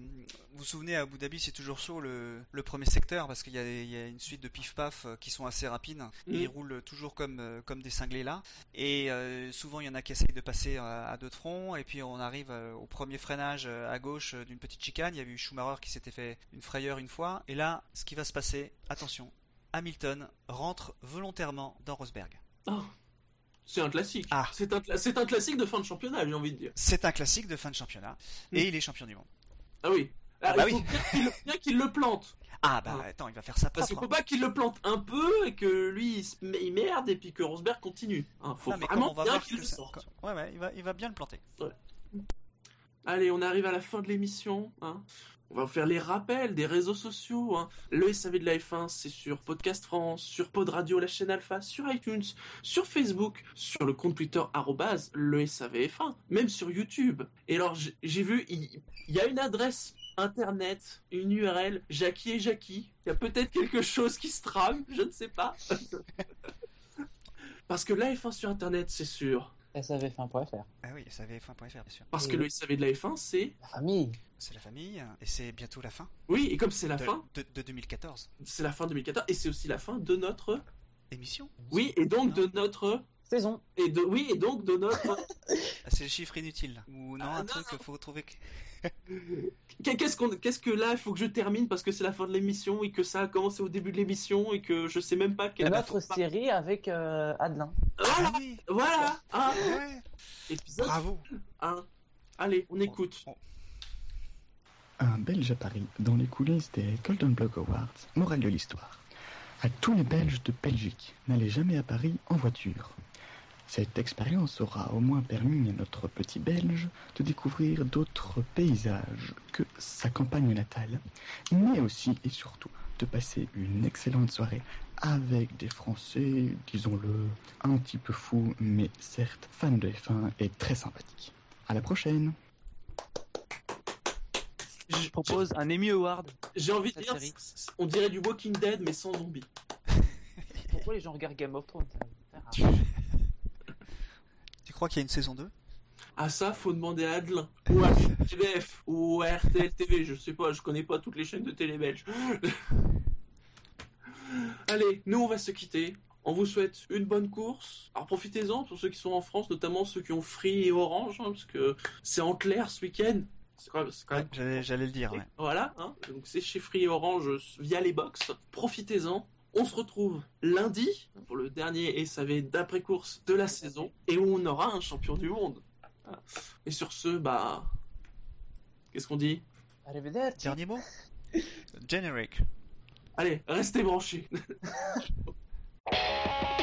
vous vous souvenez, à Abu Dhabi, c'est toujours chaud le, premier secteur parce qu'il y, a une suite de pif-paf euh, qui sont assez rapides. Mm. ils roulent toujours comme, euh, comme des cinglés là. Et souvent, il y en a qui essayent de passer à, deux de front. Et puis, on arrive au premier freinage à gauche d'une petite chicane. Il y a eu Schumacher qui s'était fait une frayeur une fois. Et là, ce qui va se passer, attention, Hamilton rentre volontairement dans Rosberg. Oh. C'est un classique. Ah. C'est un, un, classique de fin de championnat, j'ai envie de dire. C'est un classique de fin de championnat. Mm. Et il est champion du monde. Ah oui. Ah, bah il faut bien qu'il le plante. Ah bah hein. attends, il va faire ça Parce qu'il faut pas qu'il le plante un peu et que lui il, merde et puis que Rosberg continue. Hein, faut vraiment bien qu'il le sorte. Ouais ouais, il va, il va bien le planter. Allez, on arrive à la fin de l'émission. Hein. On va faire les rappels des réseaux sociaux. Hein. Le SAV de la F1, c'est sur Podcast France, sur Pod Radio, la chaîne Alpha, sur iTunes, sur Facebook, sur le compte Twitter le SAVF1, même sur YouTube. Et alors, j'ai vu, il y, a une adresse internet, une URL, Jackie et Jackie. Il y a peut-être quelque chose qui se trame, je ne sais pas. Parce que la F1 sur internet, c'est sûr savf1.fr. Ah oui, savf1.fr, bien sûr. Parce que le SAV de la F1, c'est. La famille. C'est la famille, et c'est bientôt la fin. Oui, et comme c'est la fin. De, 2014. C'est la fin de 2014, et c'est aussi la fin de notre. Émission Oui, et donc de notre. Saison. Et de, oui, et donc de notre. Ah, c'est le chiffre inutile. Ou non, ah, un truc qu'il faut trouver. Qu'est-ce qu'on, qu'est-ce que là, il faut que je termine parce que c'est la fin de l'émission et que ça a commencé au début de l'émission et que je sais même pas quelle. Notre série avec euh, Adelin. Voilà, voilà. Ah, Bravo. Allez, on écoute. Un Belge à Paris, dans les coulisses des Golden Block Awards, morale de l'histoire. À tous les Belges de Belgique, n'allez jamais à Paris en voiture. Cette expérience aura au moins permis à notre petit Belge de découvrir d'autres paysages que sa campagne natale, mais aussi et surtout de passer une excellente soirée avec des Français, disons-le, un petit peu fous, mais certes fans de F1 et très sympathiques. À la prochaine propose un Emmy Award. J'ai envie de dire, on dirait du Walking Dead mais sans zombies. Pourquoi les gens regardent Game of Thrones? crois qu'il y a une saison 2 Ah ça, faut demander à Adelin. Ou à TVF, ou à RTL TV, je sais pas, je connais pas toutes les chaînes de télé belges. Allez, nous on va se quitter. On vous souhaite une bonne course. Alors profitez-en pour ceux qui sont en France, notamment ceux qui ont Free et Orange, hein, parce que c'est en clair ce week-end. J'allais le dire. Ouais. Voilà, hein. donc c'est chez Free et Orange via les box. Profitez-en. On se retrouve lundi pour le dernier SAV d'après-course de la saison et où on aura un champion du monde. Et sur ce, bah. Qu'est-ce qu'on dit? Arrivederci. Dernier mot? Generic. Allez, restez branchés.